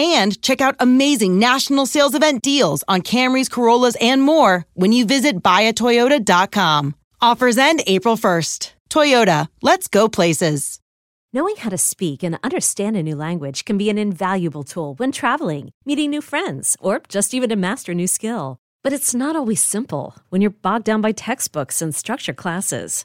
and check out amazing national sales event deals on Camrys, Corollas, and more when you visit buyatoyota.com. Offers end April 1st. Toyota, let's go places. Knowing how to speak and understand a new language can be an invaluable tool when traveling, meeting new friends, or just even to master a new skill. But it's not always simple when you're bogged down by textbooks and structure classes.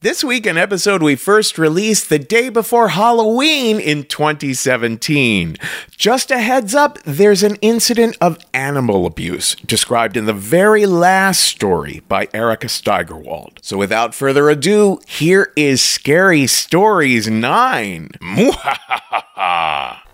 This week, an episode we first released the day before Halloween in 2017. Just a heads up, there's an incident of animal abuse described in the very last story by Erika Steigerwald. So without further ado, here is Scary Stories 9.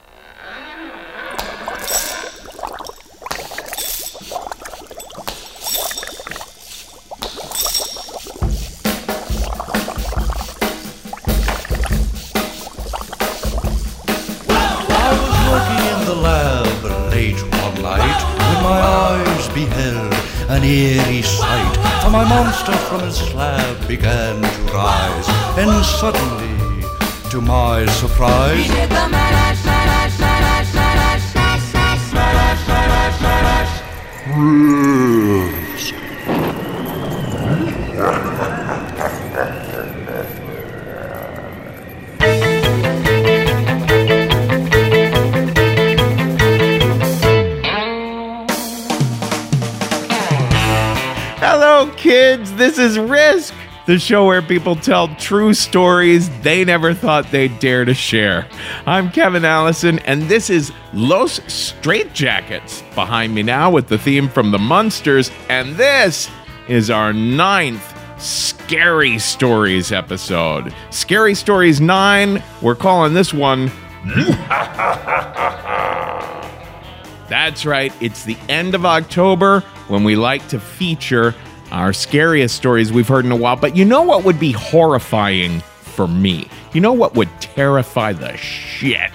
lab late one night when my eyes beheld an eerie sight. For my monster from his slab began to rise, and suddenly, to my surprise, This is Risk, the show where people tell true stories they never thought they'd dare to share. I'm Kevin Allison, and this is Los Straitjackets behind me now with the theme from the Munsters, and this is our ninth Scary Stories episode. Scary Stories 9, we're calling this one. That's right, it's the end of October when we like to feature our scariest stories we've heard in a while. But you know what would be horrifying for me? You know what would terrify the shit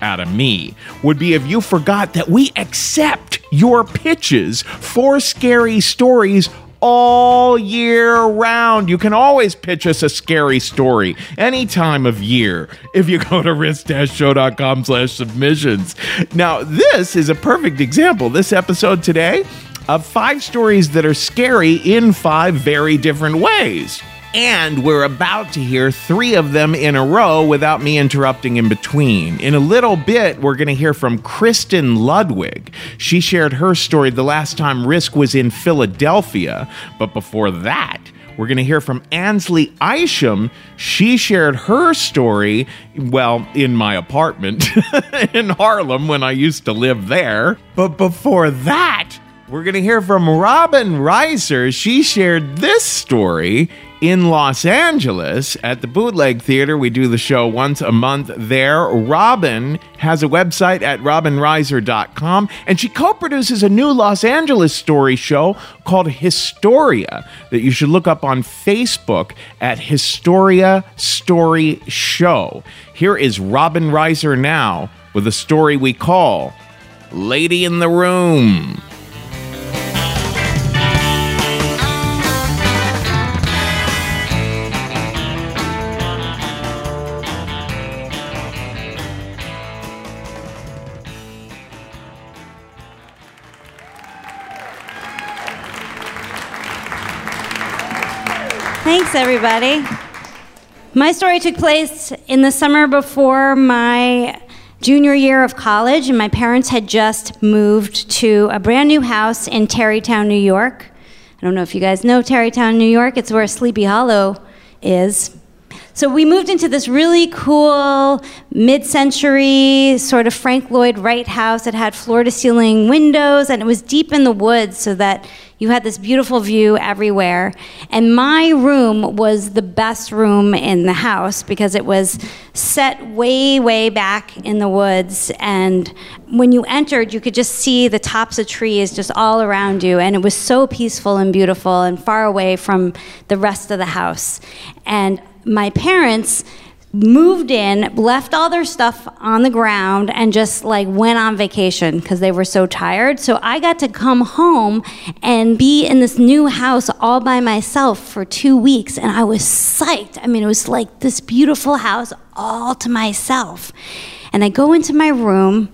out of me? Would be if you forgot that we accept your pitches for scary stories all year round. You can always pitch us a scary story any time of year if you go to risk-show.com slash submissions. Now, this is a perfect example, this episode today, of five stories that are scary in five very different ways. And we're about to hear three of them in a row without me interrupting in between. In a little bit, we're going to hear from Kristen Ludwig. She shared her story the last time Risk was in Philadelphia. But before that, we're going to hear from Ansley Isham. She shared her story, well, in my apartment in Harlem when I used to live there. But before that, we're going to hear from Robin Reiser. She shared this story in Los Angeles at the Bootleg Theater. We do the show once a month there. Robin has a website at robinreiser.com and she co produces a new Los Angeles story show called Historia that you should look up on Facebook at Historia Story Show. Here is Robin Reiser now with a story we call Lady in the Room. Everybody. My story took place in the summer before my junior year of college, and my parents had just moved to a brand new house in Tarrytown, New York. I don't know if you guys know Tarrytown, New York. It's where Sleepy Hollow is. So we moved into this really cool mid century sort of Frank Lloyd Wright house. It had floor to ceiling windows and it was deep in the woods so that you had this beautiful view everywhere. And my room was the best room in the house because it was set way, way back in the woods. And when you entered, you could just see the tops of trees just all around you. And it was so peaceful and beautiful and far away from the rest of the house. And my parents moved in, left all their stuff on the ground, and just like went on vacation because they were so tired. So I got to come home and be in this new house all by myself for two weeks, and I was psyched. I mean, it was like this beautiful house all to myself. And I go into my room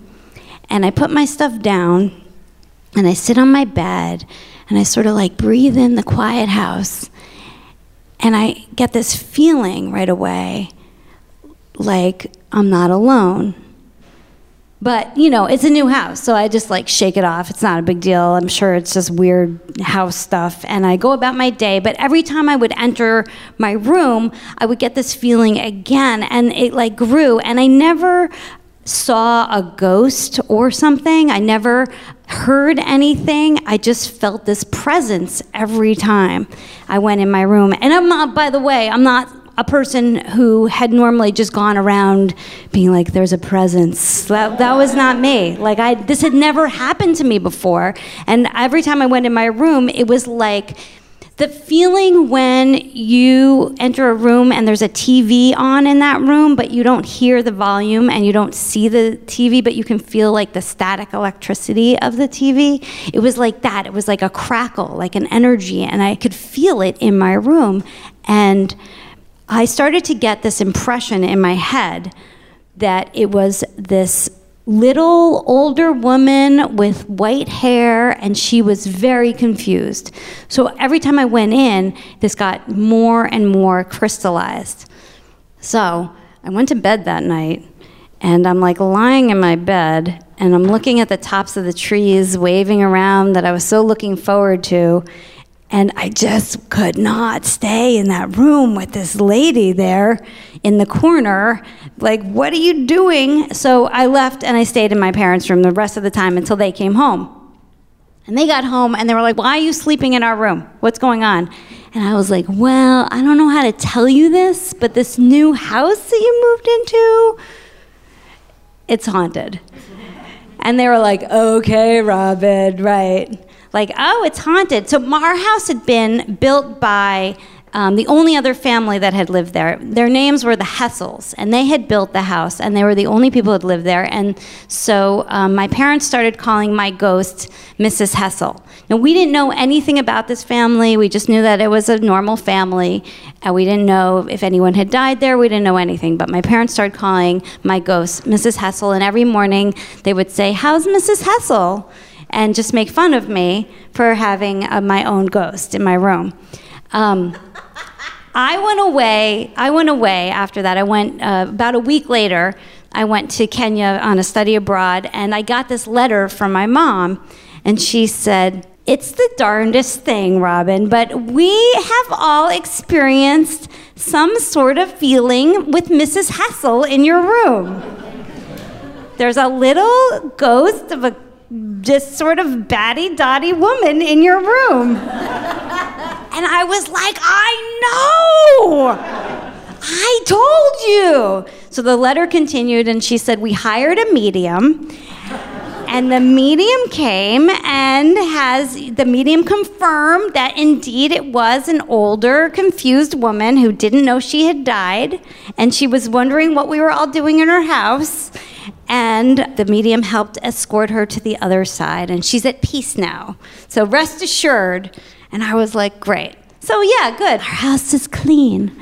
and I put my stuff down and I sit on my bed and I sort of like breathe in the quiet house. And I get this feeling right away like I'm not alone. But, you know, it's a new house, so I just like shake it off. It's not a big deal. I'm sure it's just weird house stuff. And I go about my day, but every time I would enter my room, I would get this feeling again, and it like grew. And I never saw a ghost or something. I never heard anything. I just felt this presence every time I went in my room. And I'm not, by the way, I'm not a person who had normally just gone around being like, "There's a presence." That, that was not me. Like I, this had never happened to me before. And every time I went in my room, it was like the feeling when you enter a room and there's a TV on in that room, but you don't hear the volume and you don't see the TV, but you can feel like the static electricity of the TV. It was like that. It was like a crackle, like an energy, and I could feel it in my room. And I started to get this impression in my head that it was this little older woman with white hair, and she was very confused. So every time I went in, this got more and more crystallized. So I went to bed that night, and I'm like lying in my bed, and I'm looking at the tops of the trees waving around that I was so looking forward to. And I just could not stay in that room with this lady there in the corner. Like, what are you doing? So I left and I stayed in my parents' room the rest of the time until they came home. And they got home and they were like, Why are you sleeping in our room? What's going on? And I was like, Well, I don't know how to tell you this, but this new house that you moved into, it's haunted. And they were like, Okay, Robin, right like, oh, it's haunted. So our house had been built by um, the only other family that had lived there. Their names were the Hessels, and they had built the house, and they were the only people who had lived there. And so um, my parents started calling my ghost Mrs. Hessel. Now, we didn't know anything about this family. We just knew that it was a normal family, and we didn't know if anyone had died there. We didn't know anything. But my parents started calling my ghost Mrs. Hessel, and every morning they would say, How's Mrs. Hessel? And just make fun of me for having uh, my own ghost in my room. Um, I went away. I went away after that. I went uh, about a week later. I went to Kenya on a study abroad, and I got this letter from my mom, and she said, It's the darndest thing, Robin, but we have all experienced some sort of feeling with Mrs. Hessel in your room. There's a little ghost of a just sort of batty dotty woman in your room. and I was like, I know! I told you! So the letter continued, and she said, We hired a medium. And the medium came and has the medium confirmed that indeed it was an older, confused woman who didn't know she had died. And she was wondering what we were all doing in her house. And the medium helped escort her to the other side, and she's at peace now. So rest assured. And I was like, great. So, yeah, good. Our house is clean.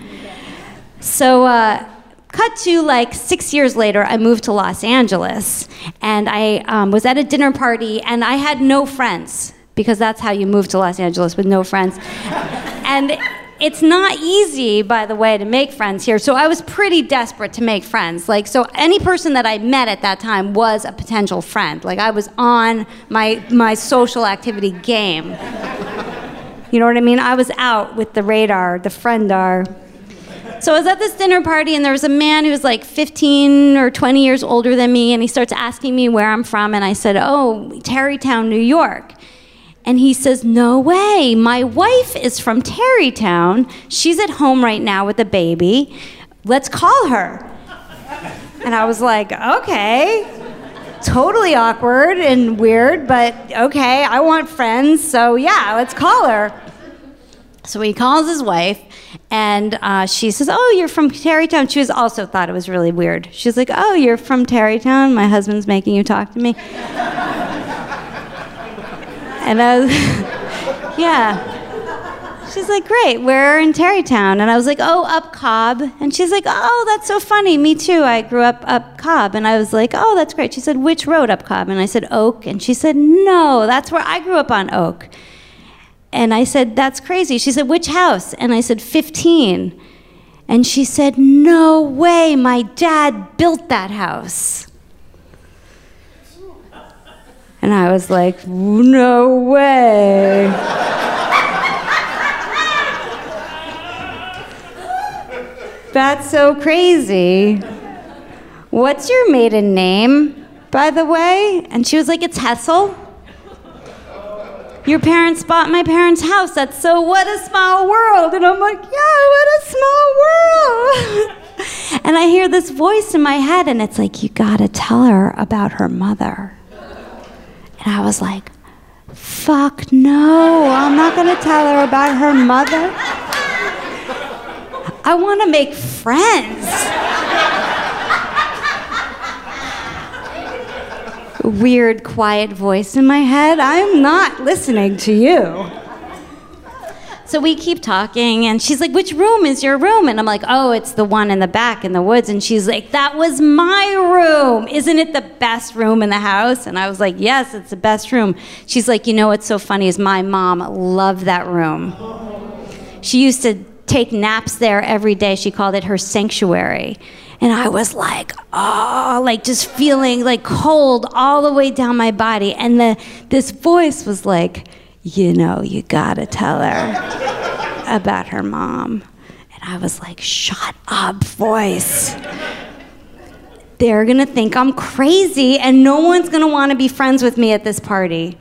So, uh, cut to like six years later, I moved to Los Angeles, and I um, was at a dinner party, and I had no friends because that's how you move to Los Angeles with no friends. and it's not easy, by the way, to make friends here. So I was pretty desperate to make friends. Like, so any person that I met at that time was a potential friend. Like, I was on my my social activity game. You know what I mean? I was out with the radar, the friendar. So I was at this dinner party, and there was a man who was like 15 or 20 years older than me, and he starts asking me where I'm from, and I said, "Oh, Tarrytown, New York." And he says, No way. My wife is from Tarrytown. She's at home right now with a baby. Let's call her. And I was like, Okay. Totally awkward and weird, but okay, I want friends, so yeah, let's call her. So he calls his wife, and uh, she says, "Oh, you're from Tarrytown." She was also thought it was really weird. She's like, "Oh, you're from Tarrytown. My husband's making you talk to me." And I was, yeah. She's like, great, we're in Tarrytown. And I was like, oh, up Cobb. And she's like, oh, that's so funny. Me too. I grew up up Cobb. And I was like, oh, that's great. She said, which road up Cobb? And I said, Oak. And she said, no, that's where I grew up on Oak. And I said, that's crazy. She said, which house? And I said, 15. And she said, no way, my dad built that house. And I was like, no way. That's so crazy. What's your maiden name, by the way? And she was like, It's Hessel. Your parents bought my parents' house. That's so what a small world. And I'm like, Yeah, what a small world. and I hear this voice in my head, and it's like, You gotta tell her about her mother. And I was like, fuck no, I'm not gonna tell her about her mother. I wanna make friends. Weird, quiet voice in my head. I'm not listening to you. So we keep talking, and she's like, Which room is your room? And I'm like, Oh, it's the one in the back in the woods. And she's like, That was my room. Isn't it the best room in the house? And I was like, Yes, it's the best room. She's like, You know what's so funny is my mom loved that room. She used to take naps there every day. She called it her sanctuary. And I was like, oh, like just feeling like cold all the way down my body. And the, this voice was like, you know, you gotta tell her about her mom. And I was like, shut up, voice. They're gonna think I'm crazy, and no one's gonna wanna be friends with me at this party.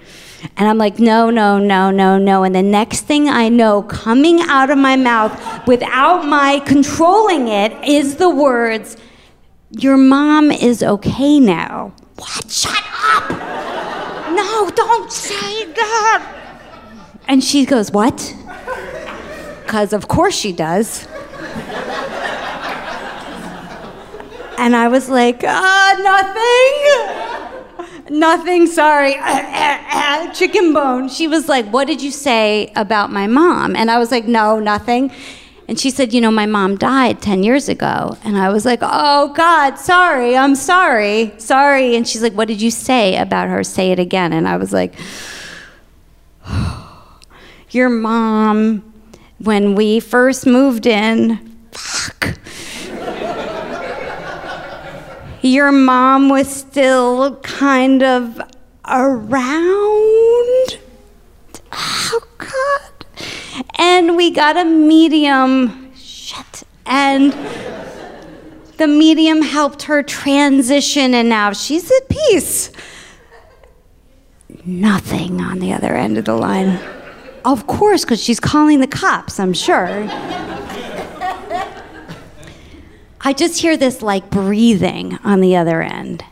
And I'm like, no, no, no, no, no. And the next thing I know, coming out of my mouth without my controlling it, is the words, Your mom is okay now. What? Shut up! No, don't say that! And she goes, What? Because of course she does. And I was like, Ah, nothing. Nothing, sorry. Chicken bone. She was like, What did you say about my mom? And I was like, No, nothing. And she said, You know, my mom died 10 years ago. And I was like, Oh, God, sorry. I'm sorry. Sorry. And she's like, What did you say about her? Say it again. And I was like, Your mom when we first moved in, fuck. Your mom was still kind of around. Oh, God. And we got a medium. Shit. And the medium helped her transition, and now she's at peace. Nothing on the other end of the line. Of course, because she's calling the cops, I'm sure. I just hear this like breathing on the other end.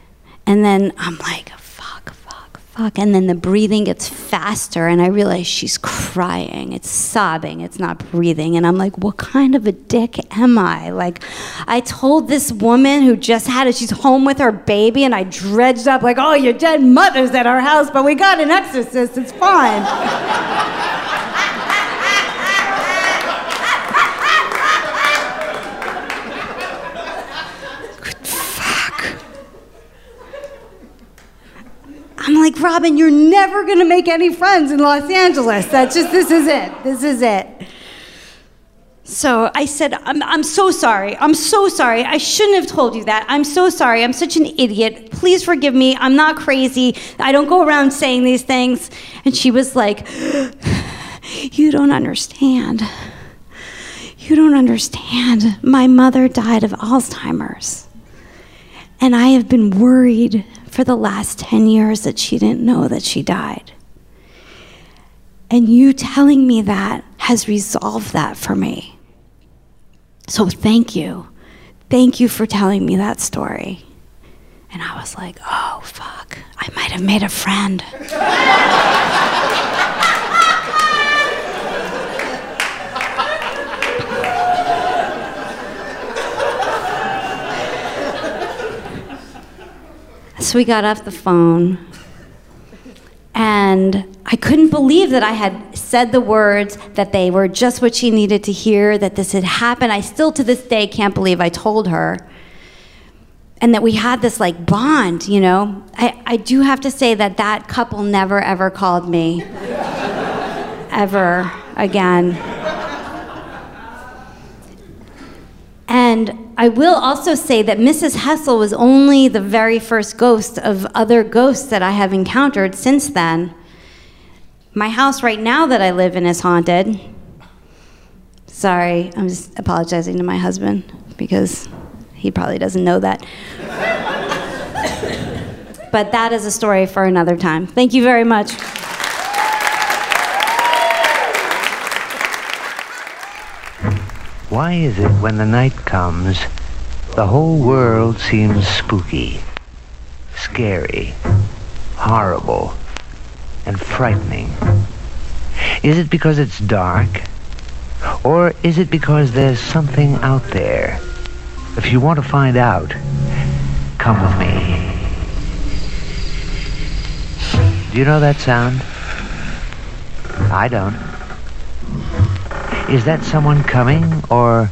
And then I'm like, fuck, fuck, fuck. And then the breathing gets faster, and I realize she's crying. It's sobbing, it's not breathing. And I'm like, what kind of a dick am I? Like, I told this woman who just had it, she's home with her baby, and I dredged up, like, oh, your dead mother's at our house, but we got an exorcist, it's fine. like, Robin, you're never gonna make any friends in Los Angeles. That's just, this is it. This is it. So I said, I'm, I'm so sorry. I'm so sorry. I shouldn't have told you that. I'm so sorry. I'm such an idiot. Please forgive me. I'm not crazy. I don't go around saying these things. And she was like, You don't understand. You don't understand. My mother died of Alzheimer's. And I have been worried for the last 10 years that she didn't know that she died. And you telling me that has resolved that for me. So thank you. Thank you for telling me that story. And I was like, oh, fuck, I might have made a friend. So we got off the phone, and I couldn't believe that I had said the words, that they were just what she needed to hear, that this had happened. I still to this day can't believe I told her. And that we had this like bond, you know. I, I do have to say that that couple never ever called me ever again. And I will also say that Mrs. Hessel was only the very first ghost of other ghosts that I have encountered since then. My house right now that I live in is haunted. Sorry, I'm just apologizing to my husband because he probably doesn't know that. but that is a story for another time. Thank you very much. Why is it when the night comes, the whole world seems spooky, scary, horrible, and frightening? Is it because it's dark? Or is it because there's something out there? If you want to find out, come with me. Do you know that sound? I don't. Is that someone coming, or...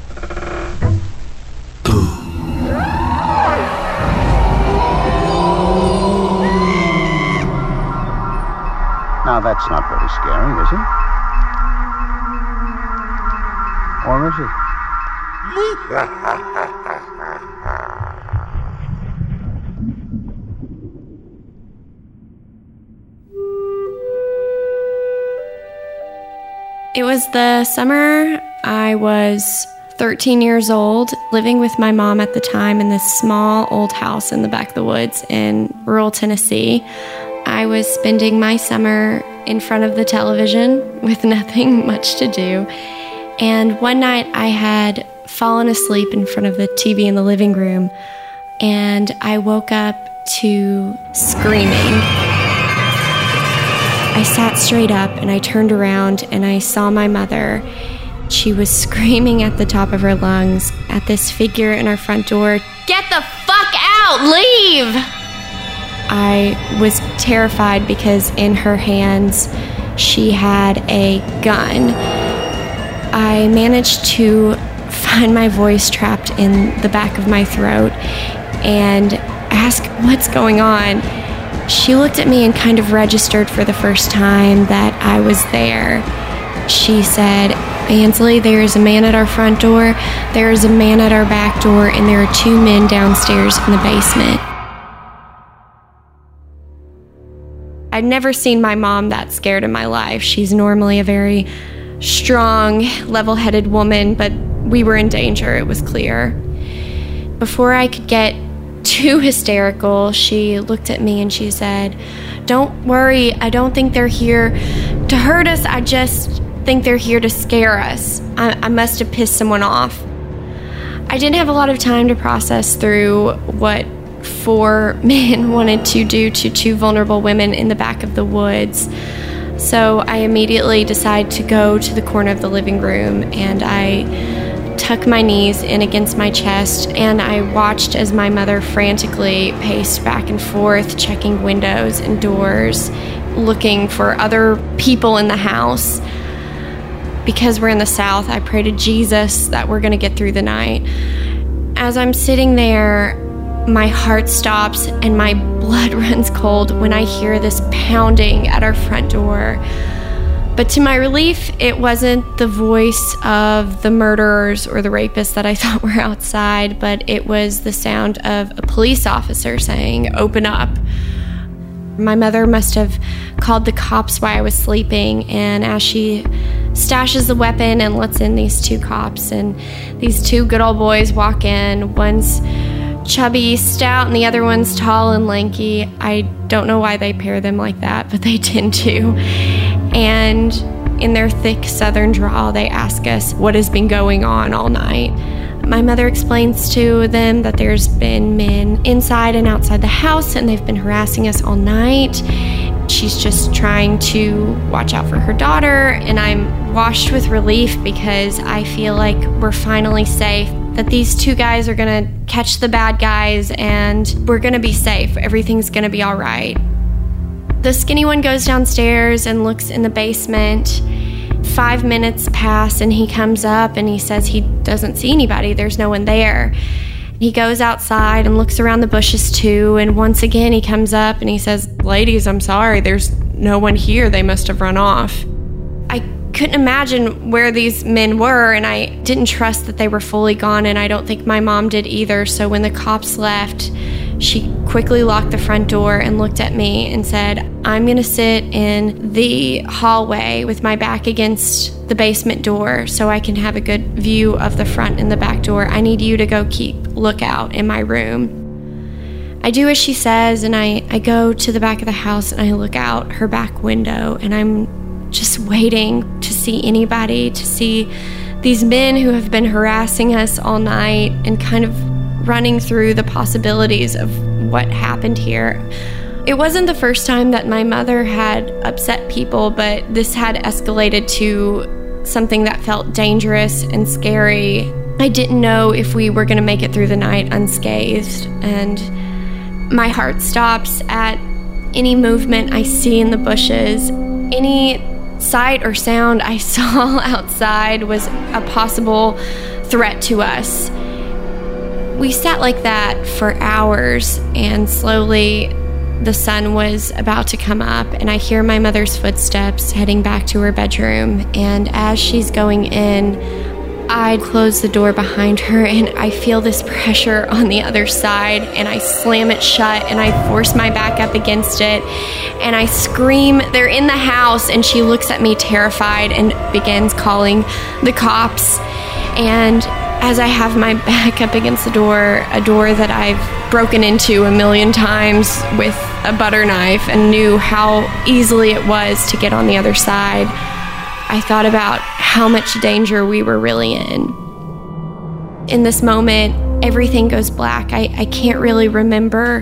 Now, that's not very scary, is it? Or is it? It was the summer I was 13 years old, living with my mom at the time in this small old house in the back of the woods in rural Tennessee. I was spending my summer in front of the television with nothing much to do. And one night I had fallen asleep in front of the TV in the living room, and I woke up to screaming. I sat straight up and I turned around and I saw my mother. She was screaming at the top of her lungs at this figure in our front door Get the fuck out! Leave! I was terrified because in her hands she had a gun. I managed to find my voice trapped in the back of my throat and ask what's going on. She looked at me and kind of registered for the first time that I was there. She said, Ansley, there is a man at our front door, there is a man at our back door, and there are two men downstairs in the basement. I'd never seen my mom that scared in my life. She's normally a very strong, level headed woman, but we were in danger, it was clear. Before I could get too hysterical, she looked at me and she said, Don't worry, I don't think they're here to hurt us. I just think they're here to scare us. I, I must have pissed someone off. I didn't have a lot of time to process through what four men wanted to do to two vulnerable women in the back of the woods. So I immediately decided to go to the corner of the living room and I tuck my knees in against my chest and I watched as my mother frantically paced back and forth, checking windows and doors, looking for other people in the house because we're in the South, I pray to Jesus that we're going to get through the night. As I'm sitting there, my heart stops and my blood runs cold when I hear this pounding at our front door. But to my relief, it wasn't the voice of the murderers or the rapists that I thought were outside, but it was the sound of a police officer saying, Open up. My mother must have called the cops while I was sleeping, and as she stashes the weapon and lets in these two cops, and these two good old boys walk in. One's chubby, stout, and the other one's tall and lanky. I don't know why they pair them like that, but they tend to. And in their thick southern drawl, they ask us what has been going on all night. My mother explains to them that there's been men inside and outside the house and they've been harassing us all night. She's just trying to watch out for her daughter, and I'm washed with relief because I feel like we're finally safe. That these two guys are gonna catch the bad guys and we're gonna be safe. Everything's gonna be all right. The skinny one goes downstairs and looks in the basement five minutes pass and he comes up and he says he doesn't see anybody, there's no one there. He goes outside and looks around the bushes too, and once again he comes up and he says, Ladies, I'm sorry, there's no one here, they must have run off. I couldn't imagine where these men were, and I didn't trust that they were fully gone, and I don't think my mom did either. So when the cops left, she quickly locked the front door and looked at me and said, I'm going to sit in the hallway with my back against the basement door so I can have a good view of the front and the back door. I need you to go keep lookout in my room. I do as she says, and I, I go to the back of the house and I look out her back window, and I'm just waiting to see anybody, to see these men who have been harassing us all night and kind of running through the possibilities of what happened here. It wasn't the first time that my mother had upset people, but this had escalated to something that felt dangerous and scary. I didn't know if we were going to make it through the night unscathed, and my heart stops at any movement I see in the bushes. Any sight or sound I saw outside was a possible threat to us. We sat like that for hours, and slowly the sun was about to come up, and I hear my mother's footsteps heading back to her bedroom. And as she's going in, I close the door behind her, and I feel this pressure on the other side, and I slam it shut, and I force my back up against it, and I scream, They're in the house! And she looks at me terrified and begins calling the cops. And as I have my back up against the door, a door that I've broken into a million times with a butter knife and knew how easily it was to get on the other side, I thought about how much danger we were really in. In this moment, everything goes black. I, I can't really remember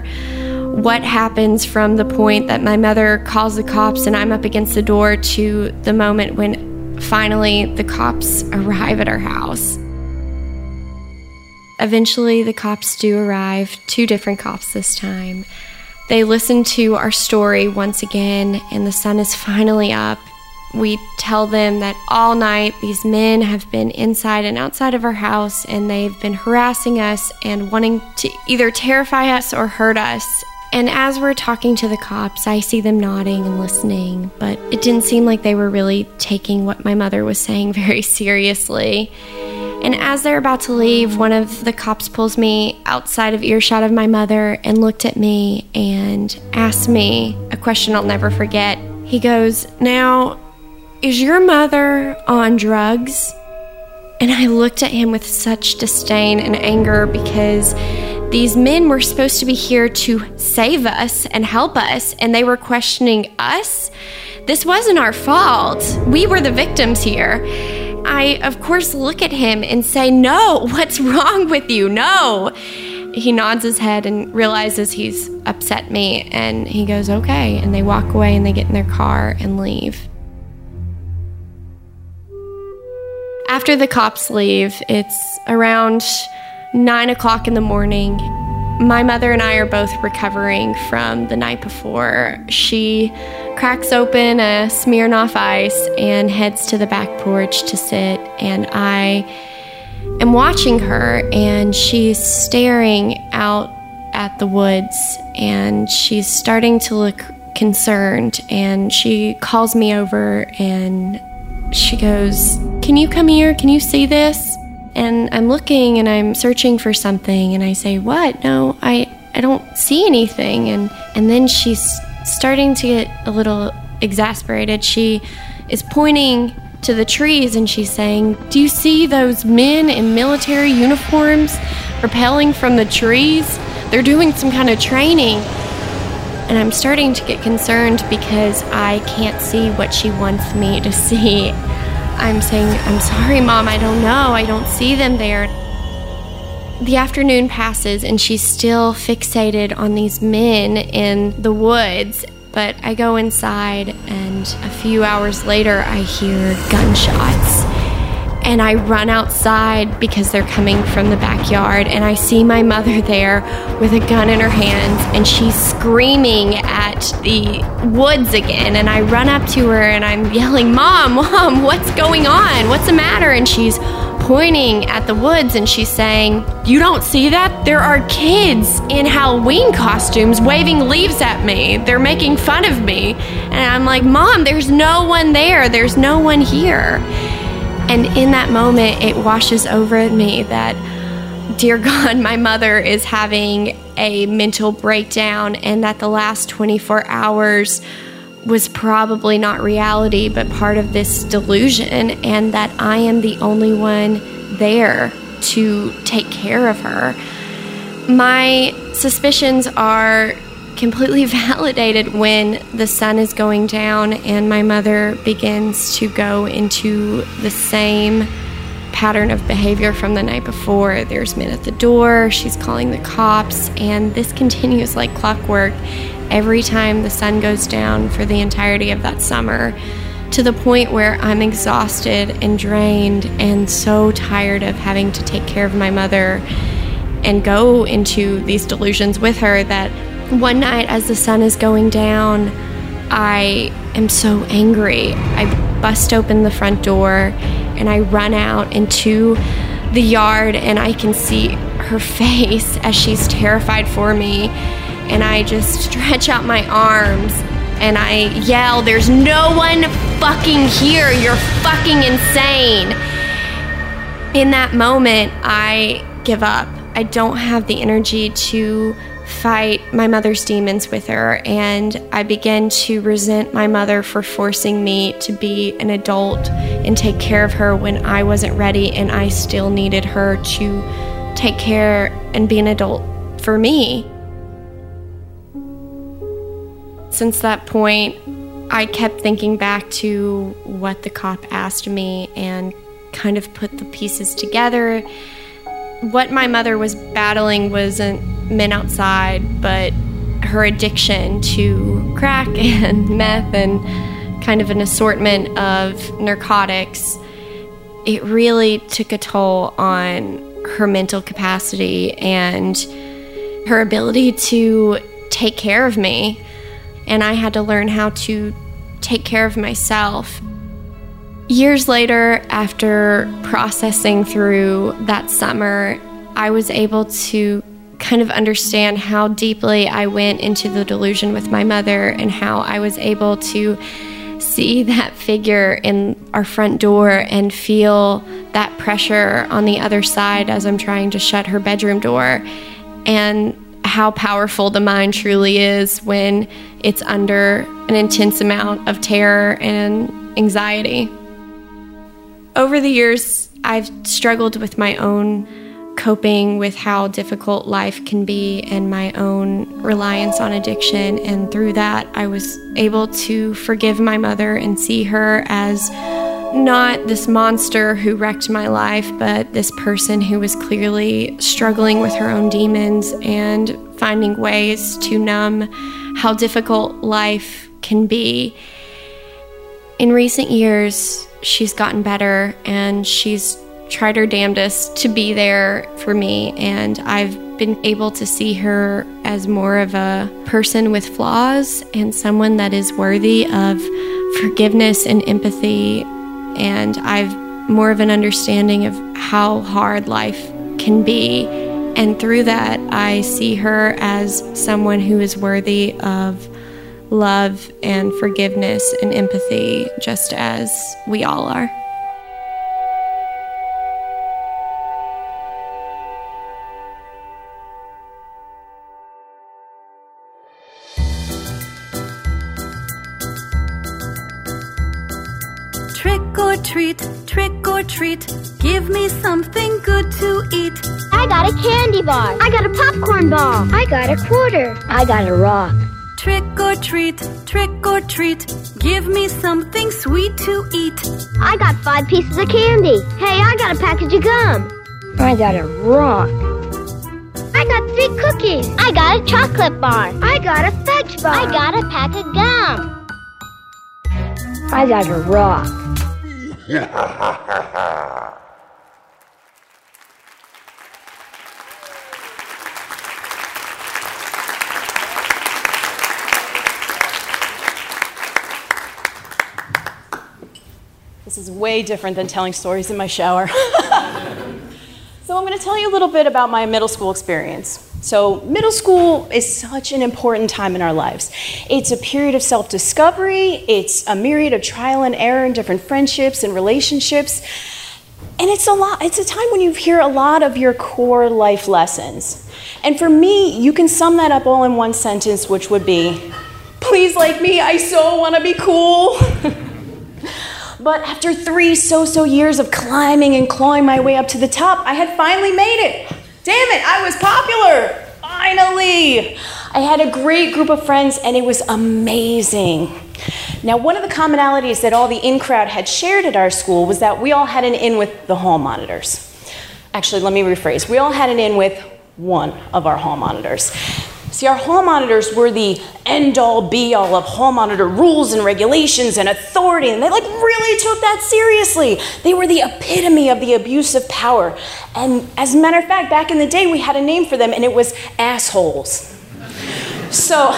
what happens from the point that my mother calls the cops and I'm up against the door to the moment when finally the cops arrive at our house. Eventually, the cops do arrive, two different cops this time. They listen to our story once again, and the sun is finally up. We tell them that all night these men have been inside and outside of our house and they've been harassing us and wanting to either terrify us or hurt us. And as we're talking to the cops, I see them nodding and listening, but it didn't seem like they were really taking what my mother was saying very seriously. And as they're about to leave, one of the cops pulls me outside of earshot of my mother and looked at me and asked me a question I'll never forget. He goes, Now, is your mother on drugs? And I looked at him with such disdain and anger because these men were supposed to be here to save us and help us, and they were questioning us. This wasn't our fault. We were the victims here. I, of course, look at him and say, No, what's wrong with you? No. He nods his head and realizes he's upset me, and he goes, Okay. And they walk away and they get in their car and leave. After the cops leave, it's around nine o'clock in the morning. My mother and I are both recovering from the night before. She cracks open a Smirnoff ice and heads to the back porch to sit, and I am watching her, and she's staring out at the woods, and she's starting to look concerned, and she calls me over and she goes, Can you come here? Can you see this? And I'm looking and I'm searching for something and I say, What? No, I, I don't see anything. And, and then she's starting to get a little exasperated. She is pointing to the trees and she's saying, Do you see those men in military uniforms rappelling from the trees? They're doing some kind of training. And I'm starting to get concerned because I can't see what she wants me to see. I'm saying, I'm sorry, Mom, I don't know. I don't see them there. The afternoon passes and she's still fixated on these men in the woods. But I go inside, and a few hours later, I hear gunshots and I run outside because they're coming from the backyard and I see my mother there with a gun in her hands and she's screaming at the woods again and I run up to her and I'm yelling, "Mom, mom, what's going on? What's the matter?" and she's pointing at the woods and she's saying, You don't see that? There are kids in Halloween costumes waving leaves at me. They're making fun of me. And I'm like, Mom, there's no one there. There's no one here. And in that moment, it washes over me that, dear God, my mother is having a mental breakdown, and that the last 24 hours was probably not reality, but part of this delusion, and that I am the only one there to take care of her. My suspicions are completely validated when the sun is going down and my mother begins to go into the same pattern of behavior from the night before. There's men at the door, she's calling the cops, and this continues like clockwork every time the sun goes down for the entirety of that summer. To the point where I'm exhausted and drained and so tired of having to take care of my mother and go into these delusions with her that one night, as the sun is going down, I am so angry. I bust open the front door and I run out into the yard, and I can see her face as she's terrified for me. And I just stretch out my arms and I yell, There's no one fucking here. You're fucking insane. In that moment, I give up. I don't have the energy to fight my mother's demons with her, and I begin to resent my mother for forcing me to be an adult and take care of her when I wasn't ready and I still needed her to take care and be an adult for me. Since that point, I kept thinking back to what the cop asked me and kind of put the pieces together. What my mother was battling wasn't men outside, but her addiction to crack and meth and kind of an assortment of narcotics, it really took a toll on her mental capacity and her ability to take care of me. And I had to learn how to take care of myself. Years later, after processing through that summer, I was able to kind of understand how deeply I went into the delusion with my mother and how I was able to see that figure in our front door and feel that pressure on the other side as I'm trying to shut her bedroom door. And how powerful the mind truly is when it's under an intense amount of terror and anxiety. Over the years, I've struggled with my own coping with how difficult life can be and my own reliance on addiction. And through that, I was able to forgive my mother and see her as not this monster who wrecked my life, but this person who was clearly struggling with her own demons and finding ways to numb how difficult life can be. In recent years, she's gotten better and she's tried her damnedest to be there for me, and I've been able to see her as more of a person with flaws and someone that is worthy of forgiveness and empathy. And I've more of an understanding of how hard life can be. And through that, I see her as someone who is worthy of love and forgiveness and empathy, just as we all are. Treat, trick or treat, give me something good to eat. I got a candy bar. I got a popcorn ball. I got a quarter. I got a rock. Trick or treat, trick or treat, give me something sweet to eat. I got five pieces of candy. Hey, I got a package of gum. I got a rock. I got three cookies. I got a chocolate bar. I got a fudge bar. I got a pack of gum. I got a rock. This is way different than telling stories in my shower. so, I'm going to tell you a little bit about my middle school experience. So, middle school is such an important time in our lives. It's a period of self discovery, it's a myriad of trial and error in different friendships and relationships. And it's a lot, it's a time when you hear a lot of your core life lessons. And for me, you can sum that up all in one sentence, which would be Please, like me, I so want to be cool. But after three so so years of climbing and clawing my way up to the top, I had finally made it. Damn it, I was popular! Finally! I had a great group of friends and it was amazing. Now, one of the commonalities that all the in crowd had shared at our school was that we all had an in with the hall monitors. Actually, let me rephrase. We all had an in with one of our hall monitors. See, our hall monitors were the end all be all of hall monitor rules and regulations and authority, and they like really took that seriously. They were the epitome of the abuse of power. And as a matter of fact, back in the day, we had a name for them, and it was assholes. So,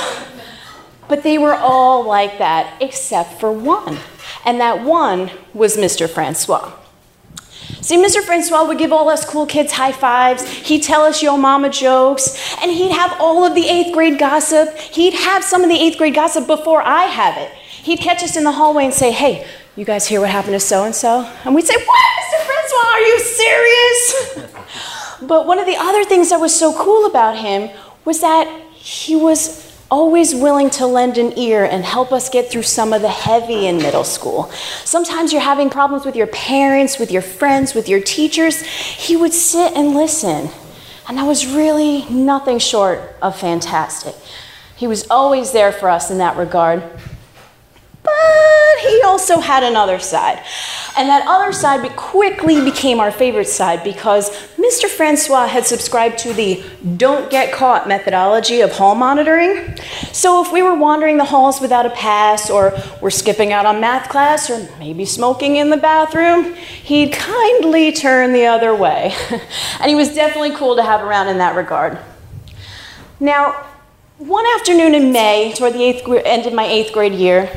but they were all like that except for one. And that one was Mr. Francois. See, Mr. Francois would give all us cool kids high fives. He'd tell us yo mama jokes. And he'd have all of the eighth grade gossip. He'd have some of the eighth grade gossip before I have it. He'd catch us in the hallway and say, hey, you guys hear what happened to so and so? And we'd say, what, Mr. Francois, are you serious? but one of the other things that was so cool about him was that he was always willing to lend an ear and help us get through some of the heavy in middle school. Sometimes you're having problems with your parents, with your friends, with your teachers. He would sit and listen. And that was really nothing short of fantastic. He was always there for us in that regard. But he also had another side. And that other side quickly became our favorite side because Mr. Francois had subscribed to the don't get caught methodology of hall monitoring. So if we were wandering the halls without a pass, or were skipping out on math class, or maybe smoking in the bathroom, he'd kindly turn the other way. and he was definitely cool to have around in that regard. Now, one afternoon in May, toward the eighth, end of my eighth grade year,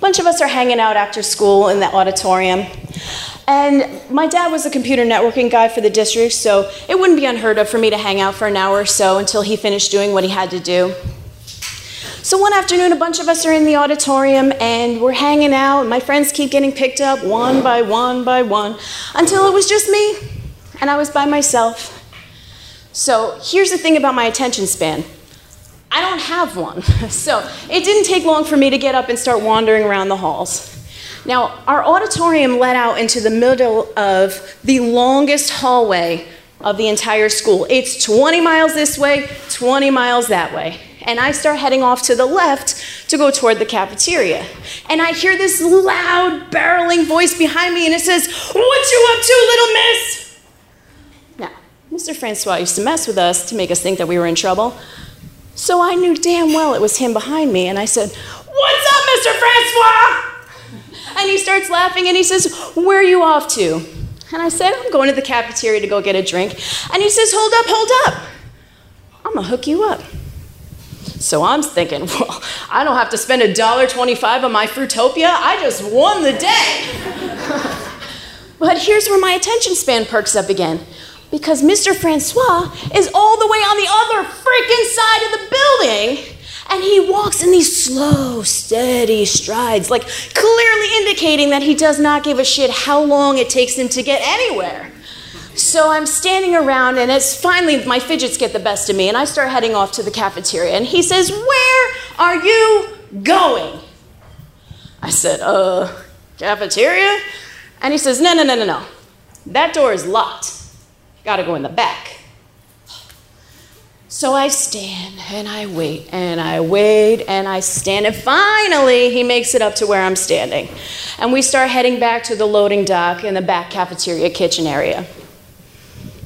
bunch of us are hanging out after school in the auditorium. And my dad was a computer networking guy for the district, so it wouldn't be unheard of for me to hang out for an hour or so until he finished doing what he had to do. So one afternoon, a bunch of us are in the auditorium and we're hanging out. My friends keep getting picked up one by one by one until it was just me and I was by myself. So here's the thing about my attention span I don't have one. So it didn't take long for me to get up and start wandering around the halls. Now, our auditorium led out into the middle of the longest hallway of the entire school. It's 20 miles this way, 20 miles that way. And I start heading off to the left to go toward the cafeteria. And I hear this loud, barreling voice behind me, and it says, What you up to, little miss? Now, Mr. Francois used to mess with us to make us think that we were in trouble. So I knew damn well it was him behind me, and I said, What's up, Mr. Francois? And he starts laughing and he says, Where are you off to? And I said, I'm going to the cafeteria to go get a drink. And he says, Hold up, hold up. I'm gonna hook you up. So I'm thinking, well, I don't have to spend a dollar twenty-five on my Fruitopia. I just won the day. but here's where my attention span perks up again. Because Mr. Francois is all the way on the other freaking side of the building. And he walks in these slow, steady strides, like clearly indicating that he does not give a shit how long it takes him to get anywhere. So I'm standing around, and it's finally my fidgets get the best of me, and I start heading off to the cafeteria. And he says, Where are you going? I said, Uh, cafeteria? And he says, No, no, no, no, no. That door is locked. Gotta go in the back. So I stand and I wait and I wait and I stand. And finally, he makes it up to where I'm standing. And we start heading back to the loading dock in the back cafeteria kitchen area.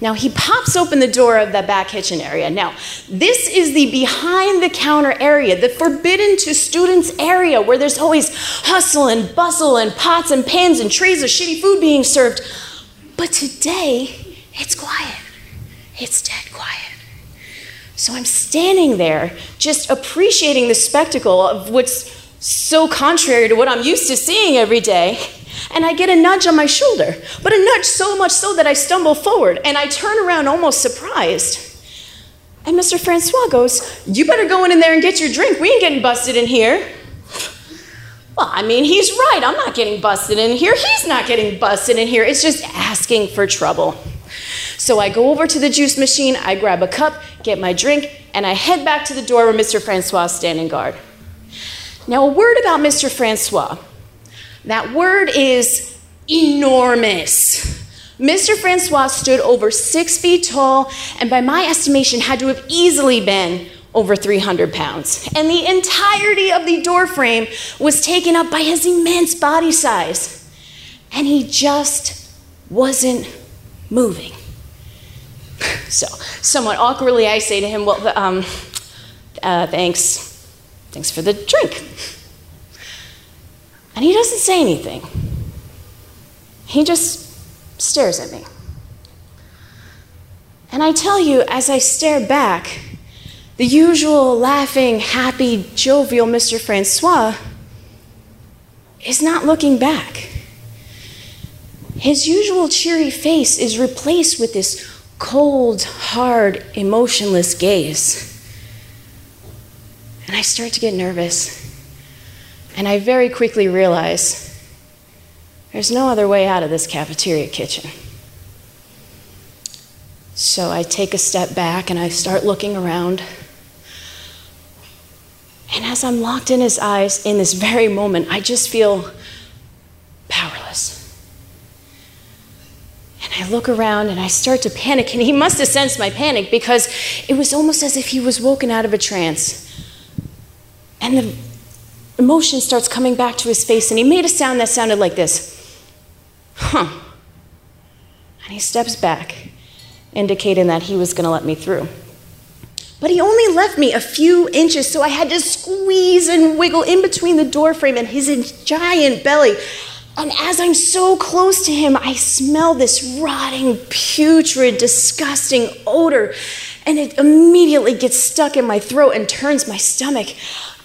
Now, he pops open the door of the back kitchen area. Now, this is the behind the counter area, the forbidden to students area where there's always hustle and bustle and pots and pans and trays of shitty food being served. But today, it's quiet. It's dead quiet. So I'm standing there just appreciating the spectacle of what's so contrary to what I'm used to seeing every day. And I get a nudge on my shoulder, but a nudge so much so that I stumble forward and I turn around almost surprised. And Mr. Francois goes, You better go in there and get your drink. We ain't getting busted in here. Well, I mean, he's right. I'm not getting busted in here. He's not getting busted in here. It's just asking for trouble. So I go over to the juice machine, I grab a cup, get my drink, and I head back to the door where Mr. Francois is standing guard. Now, a word about Mr. Francois. That word is enormous. Mr. Francois stood over six feet tall, and by my estimation, had to have easily been over 300 pounds. And the entirety of the door frame was taken up by his immense body size. And he just wasn't moving. So, somewhat awkwardly, I say to him, Well, um, uh, thanks. Thanks for the drink. And he doesn't say anything. He just stares at me. And I tell you, as I stare back, the usual laughing, happy, jovial Mr. Francois is not looking back. His usual cheery face is replaced with this cold, hard, emotionless gaze. And I start to get nervous. And I very quickly realize there's no other way out of this cafeteria kitchen. So I take a step back and I start looking around. And as I'm locked in his eyes in this very moment, I just feel powerless. I look around and I start to panic, and he must have sensed my panic because it was almost as if he was woken out of a trance. And the emotion starts coming back to his face, and he made a sound that sounded like this Huh. And he steps back, indicating that he was going to let me through. But he only left me a few inches, so I had to squeeze and wiggle in between the doorframe and his giant belly. And as I'm so close to him, I smell this rotting, putrid, disgusting odor. And it immediately gets stuck in my throat and turns my stomach.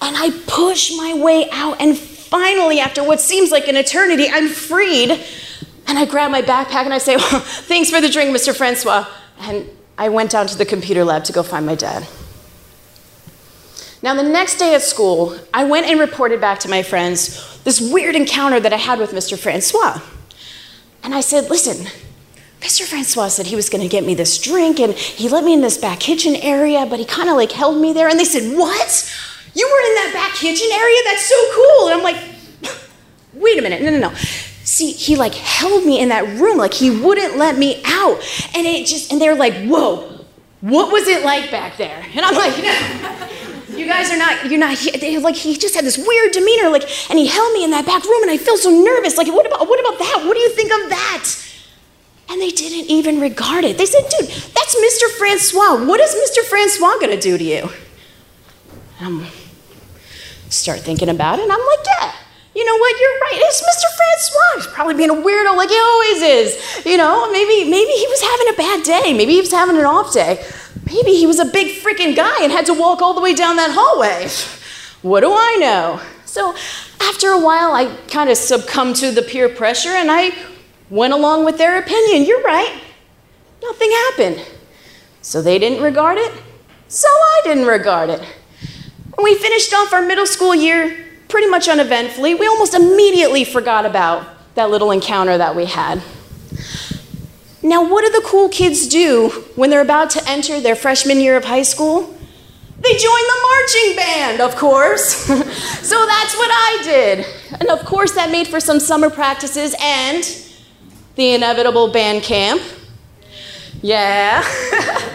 And I push my way out. And finally, after what seems like an eternity, I'm freed. And I grab my backpack and I say, well, Thanks for the drink, Mr. Francois. And I went down to the computer lab to go find my dad. Now, the next day at school, I went and reported back to my friends this weird encounter that I had with Mr. Francois. And I said, Listen, Mr. Francois said he was going to get me this drink, and he let me in this back kitchen area, but he kind of like held me there. And they said, What? You were in that back kitchen area? That's so cool. And I'm like, Wait a minute. No, no, no. See, he like held me in that room, like he wouldn't let me out. And it just, and they're like, Whoa, what was it like back there? And I'm like, You guys are not, you're not, they, like, he just had this weird demeanor, like, and he held me in that back room, and I felt so nervous. Like, what about, what about that? What do you think of that? And they didn't even regard it. They said, dude, that's Mr. Francois. What is Mr. Francois gonna do to you? And I'm, start thinking about it, and I'm like, yeah, you know what, you're right. It's Mr. Francois. He's probably being a weirdo like he always is. You know, maybe, maybe he was having a bad day. Maybe he was having an off day. Maybe he was a big freaking guy and had to walk all the way down that hallway. What do I know? So after a while, I kind of succumbed to the peer pressure and I went along with their opinion. You're right. Nothing happened. So they didn't regard it. So I didn't regard it. When we finished off our middle school year pretty much uneventfully, we almost immediately forgot about that little encounter that we had. Now, what do the cool kids do when they're about to enter their freshman year of high school? They join the marching band, of course. so that's what I did. And of course, that made for some summer practices and the inevitable band camp. Yeah.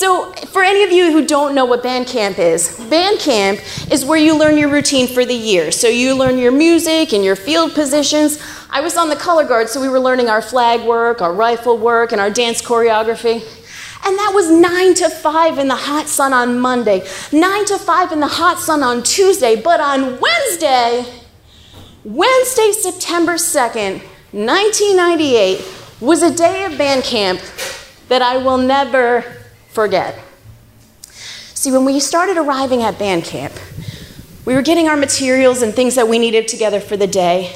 so, for any of you who don't know what band camp is, band camp is where you learn your routine for the year. So, you learn your music and your field positions. I was on the color guard, so we were learning our flag work, our rifle work, and our dance choreography. And that was 9 to 5 in the hot sun on Monday, 9 to 5 in the hot sun on Tuesday. But on Wednesday, Wednesday, September 2nd, 1998, was a day of band camp that I will never forget. See, when we started arriving at band camp, we were getting our materials and things that we needed together for the day.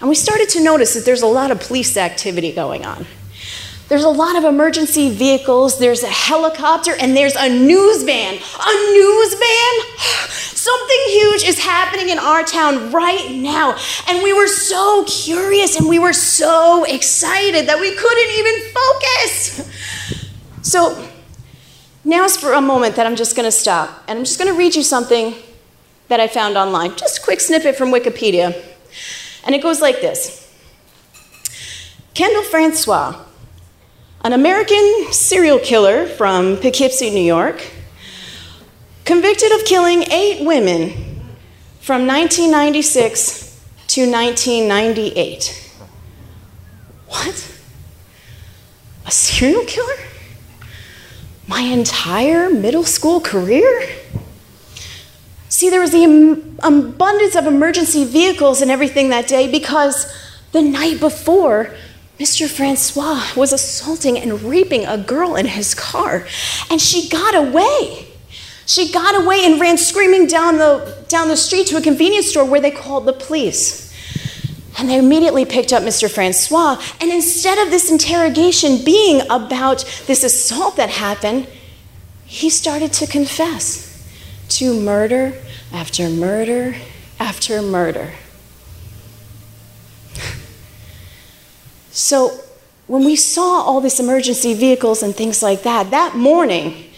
And we started to notice that there's a lot of police activity going on. There's a lot of emergency vehicles, there's a helicopter, and there's a news van. A news van? Something huge is happening in our town right now. And we were so curious and we were so excited that we couldn't even focus. So, now's for a moment that I'm just going to stop. And I'm just going to read you something that I found online. Just a quick snippet from Wikipedia. And it goes like this Kendall Francois, an American serial killer from Poughkeepsie, New York, convicted of killing eight women from 1996 to 1998. What? A serial killer? My entire middle school career? See, there was the abundance of emergency vehicles and everything that day because the night before, Mr. Francois was assaulting and raping a girl in his car, and she got away. She got away and ran screaming down the, down the street to a convenience store where they called the police. And they immediately picked up Mr. Francois, and instead of this interrogation being about this assault that happened, he started to confess to murder after murder after murder. So, when we saw all these emergency vehicles and things like that, that morning,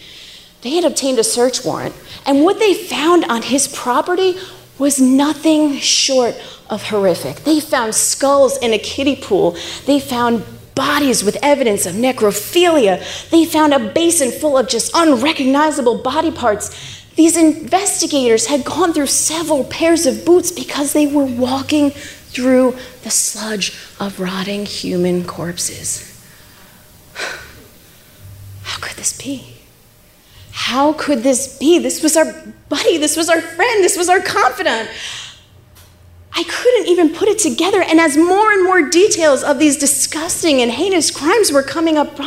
they had obtained a search warrant. And what they found on his property was nothing short of horrific. They found skulls in a kiddie pool. They found bodies with evidence of necrophilia. They found a basin full of just unrecognizable body parts. These investigators had gone through several pairs of boots because they were walking through the sludge of rotting human corpses. How could this be? How could this be? This was our buddy, this was our friend, this was our confidant. I couldn't even put it together. And as more and more details of these disgusting and heinous crimes were coming up,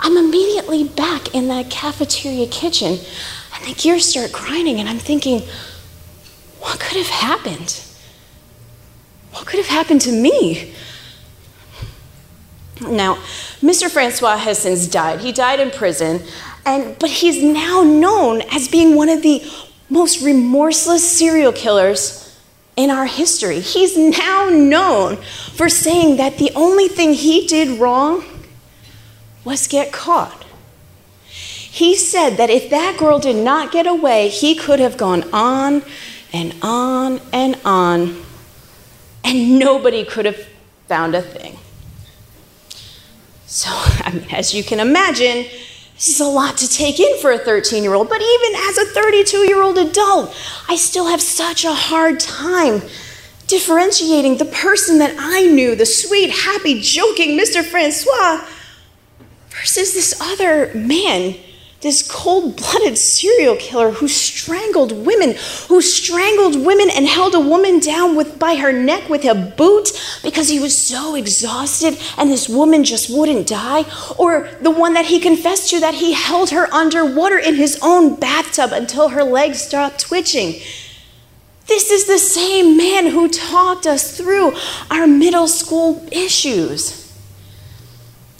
I'm immediately back in that cafeteria kitchen, and the gears start grinding, and I'm thinking, what could have happened? what could have happened to me? Now, Mr. Francois has since died. He died in prison, and but he's now known as being one of the most remorseless serial killers in our history. He's now known for saying that the only thing he did wrong was get caught. He said that if that girl did not get away, he could have gone on and on and on, and nobody could have found a thing. So, I mean, as you can imagine, this is a lot to take in for a 13 year old, but even as a 32 year old adult, I still have such a hard time differentiating the person that I knew, the sweet, happy, joking Mr. Francois, versus this other man this cold blooded serial killer who strangled women, who strangled women and held a woman down with, by her neck with a boot because he was so exhausted and this woman just wouldn't die. Or the one that he confessed to that he held her underwater in his own bathtub until her legs stopped twitching. This is the same man who talked us through our middle school issues.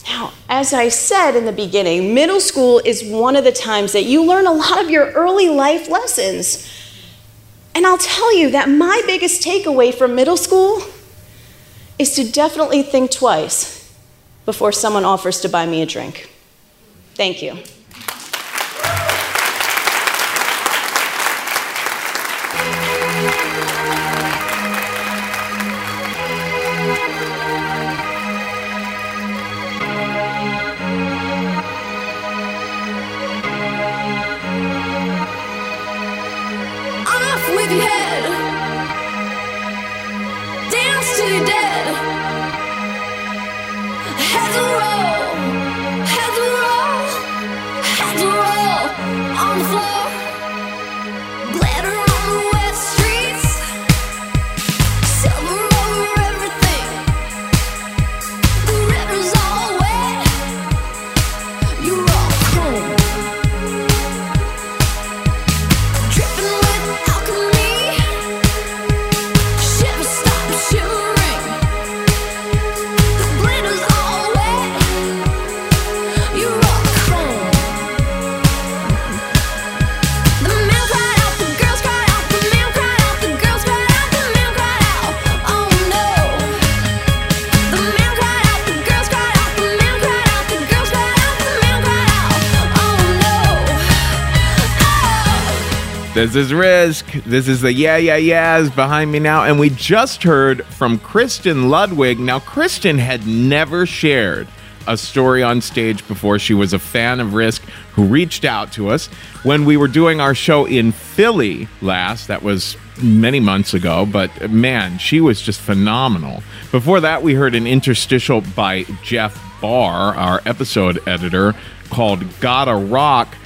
Now, as I said in the beginning, middle school is one of the times that you learn a lot of your early life lessons. And I'll tell you that my biggest takeaway from middle school is to definitely think twice before someone offers to buy me a drink. Thank you. This is Risk. This is the Yeah Yeah Yeahs behind me now. And we just heard from Kristen Ludwig. Now, Kristen had never shared a story on stage before. She was a fan of Risk who reached out to us when we were doing our show in Philly last. That was many months ago, but man, she was just phenomenal. Before that, we heard an interstitial by Jeff Barr, our episode editor, called Gotta Rock.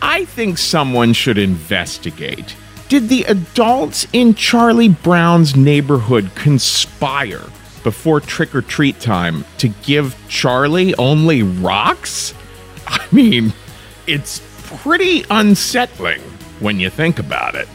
I think someone should investigate. Did the adults in Charlie Brown's neighborhood conspire before trick or treat time to give Charlie only rocks? I mean, it's pretty unsettling when you think about it.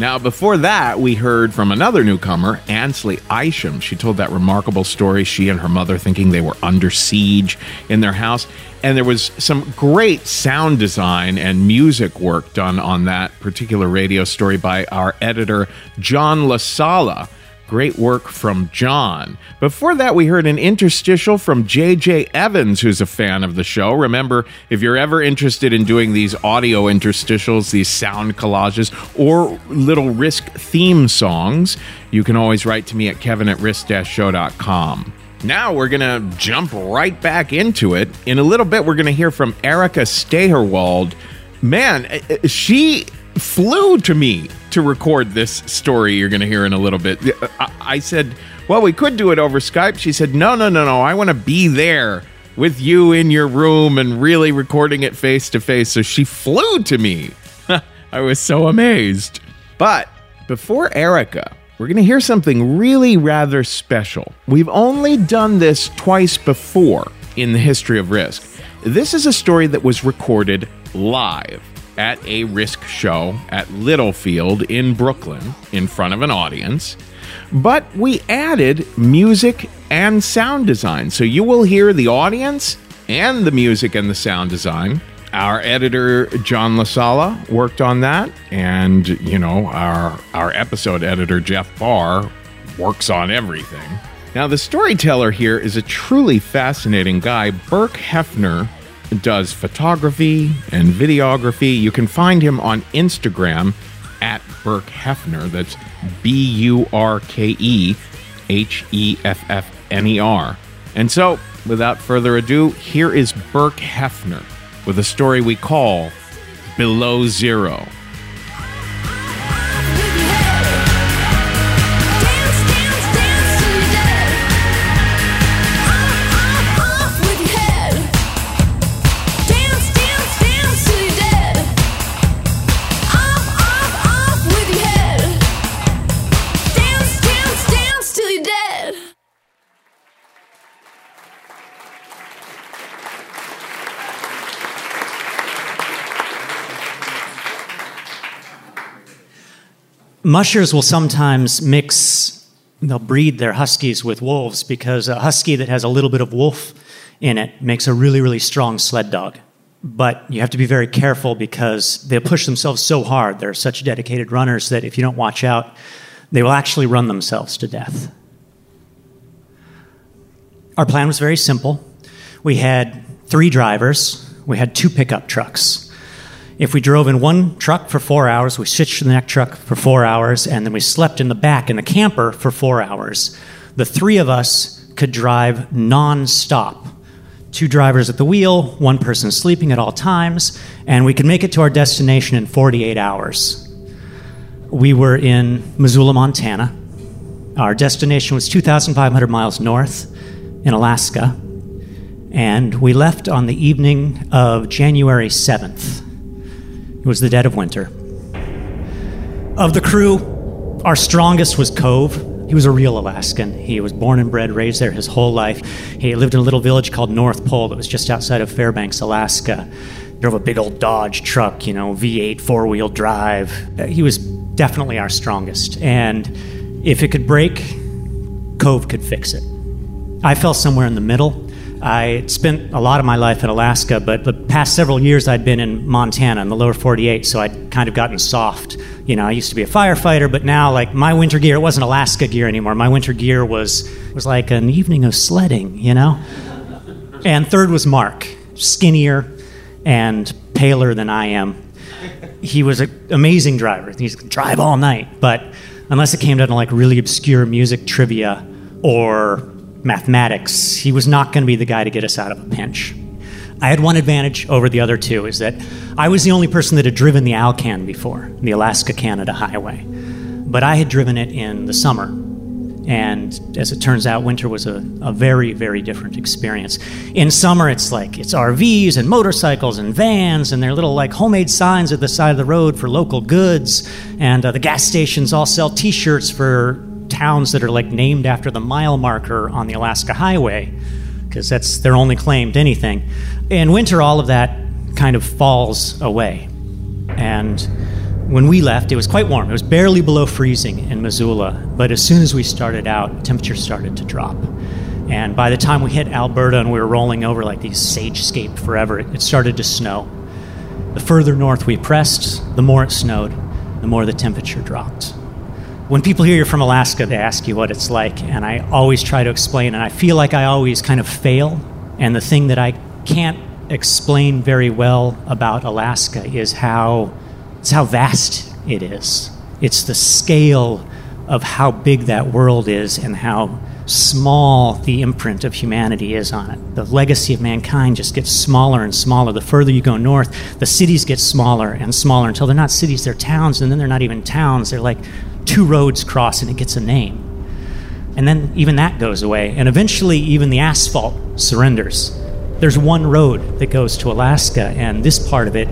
Now, before that, we heard from another newcomer, Ansley Isham. She told that remarkable story, she and her mother thinking they were under siege in their house. And there was some great sound design and music work done on that particular radio story by our editor, John LaSala. Great work from John. Before that, we heard an interstitial from JJ Evans, who's a fan of the show. Remember, if you're ever interested in doing these audio interstitials, these sound collages, or little risk theme songs, you can always write to me at kevin at risk-show.com. Now we're going to jump right back into it. In a little bit, we're going to hear from Erika Steigerwald. Man, eh, eh, she flew to me to record this story you're going to hear in a little bit. Uh, I, I said, Well, we could do it over Skype. She said, No, no, no, no. I want to be there with you in your room and really recording it face to face. So she flew to me. I was so amazed. But before Erika, we're going to hear something really rather special. We've only done this twice before in the history of Risk. This is a story that was recorded live at a Risk show at Littlefield in Brooklyn in front of an audience. but we added music and sound design. So you will hear the audience and the music and the sound design. Our editor John Lasala worked on that, and you know our our episode editor Jeff Barr works on everything. Now the storyteller here is a truly fascinating guy. Burke Heffner does photography and videography. You can find him on Instagram at Burke Heffner. That's B U R K E H E F F N E R. And so, without further ado, here is Burke Heffner with a story we call Below Zero. Mushers will sometimes mix, they'll breed their huskies with wolves because a husky that has a little bit of wolf in it makes a really, really strong sled dog. But you have to be very careful because they'll push themselves so hard. They're such dedicated runners that if you don't watch out, they will actually run themselves to death. Our plan was very simple. We had three drivers, we had two pickup trucks. If we drove in one truck for four hours, we switched to the next truck for four hours, and then we slept in the back in the camper for four hours. The three of us could drive non-stop. Two drivers at the wheel, one person sleeping at all times, and we could make it to our destination in 48 hours. We were in Missoula, Montana. Our destination was 2,500 miles north in Alaska, and we left on the evening of January 7th. It was the dead of winter. Of the crew, our strongest was Cove. He was a real Alaskan. He was born and bred, raised there his whole life. He lived in a little village called North Pole that was just outside of Fairbanks, Alaska. Drove a big old Dodge truck, you know, V8 four wheel drive. Uh, He was definitely our strongest. And if it could break, Cove could fix it. I fell somewhere in the middle. I spent a lot of my life in Alaska, but the past several years I'd been in Montana in the lower 48, so I'd kind of gotten soft. You know, I used to be a firefighter, but now like my winter gear, it wasn't Alaska gear anymore. My winter gear was was like an evening of sledding, you know? And third was Mark, skinnier and paler than I am. He was an amazing driver. He could drive all night, but unless it came down to like really obscure music trivia or mathematics, he was not going to be the guy to get us out of a pinch. I had one advantage over the other two is that I was the only person that had driven the Alcan before, the Alaska Canada Highway. But I had driven it in the summer. And as it turns out, winter was a, a very, very different experience. In summer, it's like it's RVs and motorcycles and vans, and they're little like homemade signs at the side of the road for local goods. And uh, the gas stations all sell t shirts for towns that are like named after the mile marker on the Alaska Highway, because that's their only claim to anything. In winter, all of that kind of falls away. And when we left, it was quite warm. It was barely below freezing in Missoula, but as soon as we started out, temperature started to drop. And by the time we hit Alberta and we were rolling over like these sagescape forever, it started to snow. The further north we pressed, the more it snowed, the more the temperature dropped. When people hear you're from Alaska, they ask you what it's like, and I always try to explain, and I feel like I always kind of fail. And the thing that I can't explain very well about Alaska is how it's how vast it is. It's the scale of how big that world is and how small the imprint of humanity is on it. The legacy of mankind just gets smaller and smaller. The further you go north, the cities get smaller and smaller until they're not cities, they're towns, and then they're not even towns. They're like two roads cross and it gets a name. And then even that goes away. And eventually, even the asphalt surrenders. There's one road that goes to Alaska, and this part of it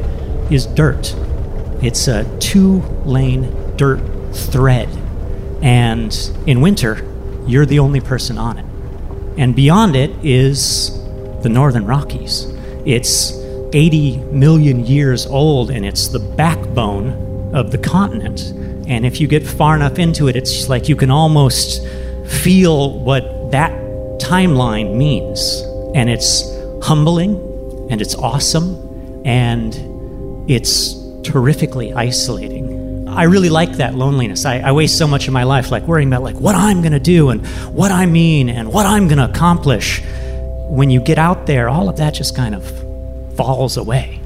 is dirt. It's a two lane dirt thread. And in winter, you're the only person on it. And beyond it is the Northern Rockies. It's 80 million years old, and it's the backbone of the continent. And if you get far enough into it, it's like you can almost feel what that timeline means. And it's humbling and it's awesome and it's terrifically isolating. I really like that loneliness. I, I waste so much of my life like worrying about like what I'm gonna do and what I mean and what I'm gonna accomplish. When you get out there, all of that just kind of falls away.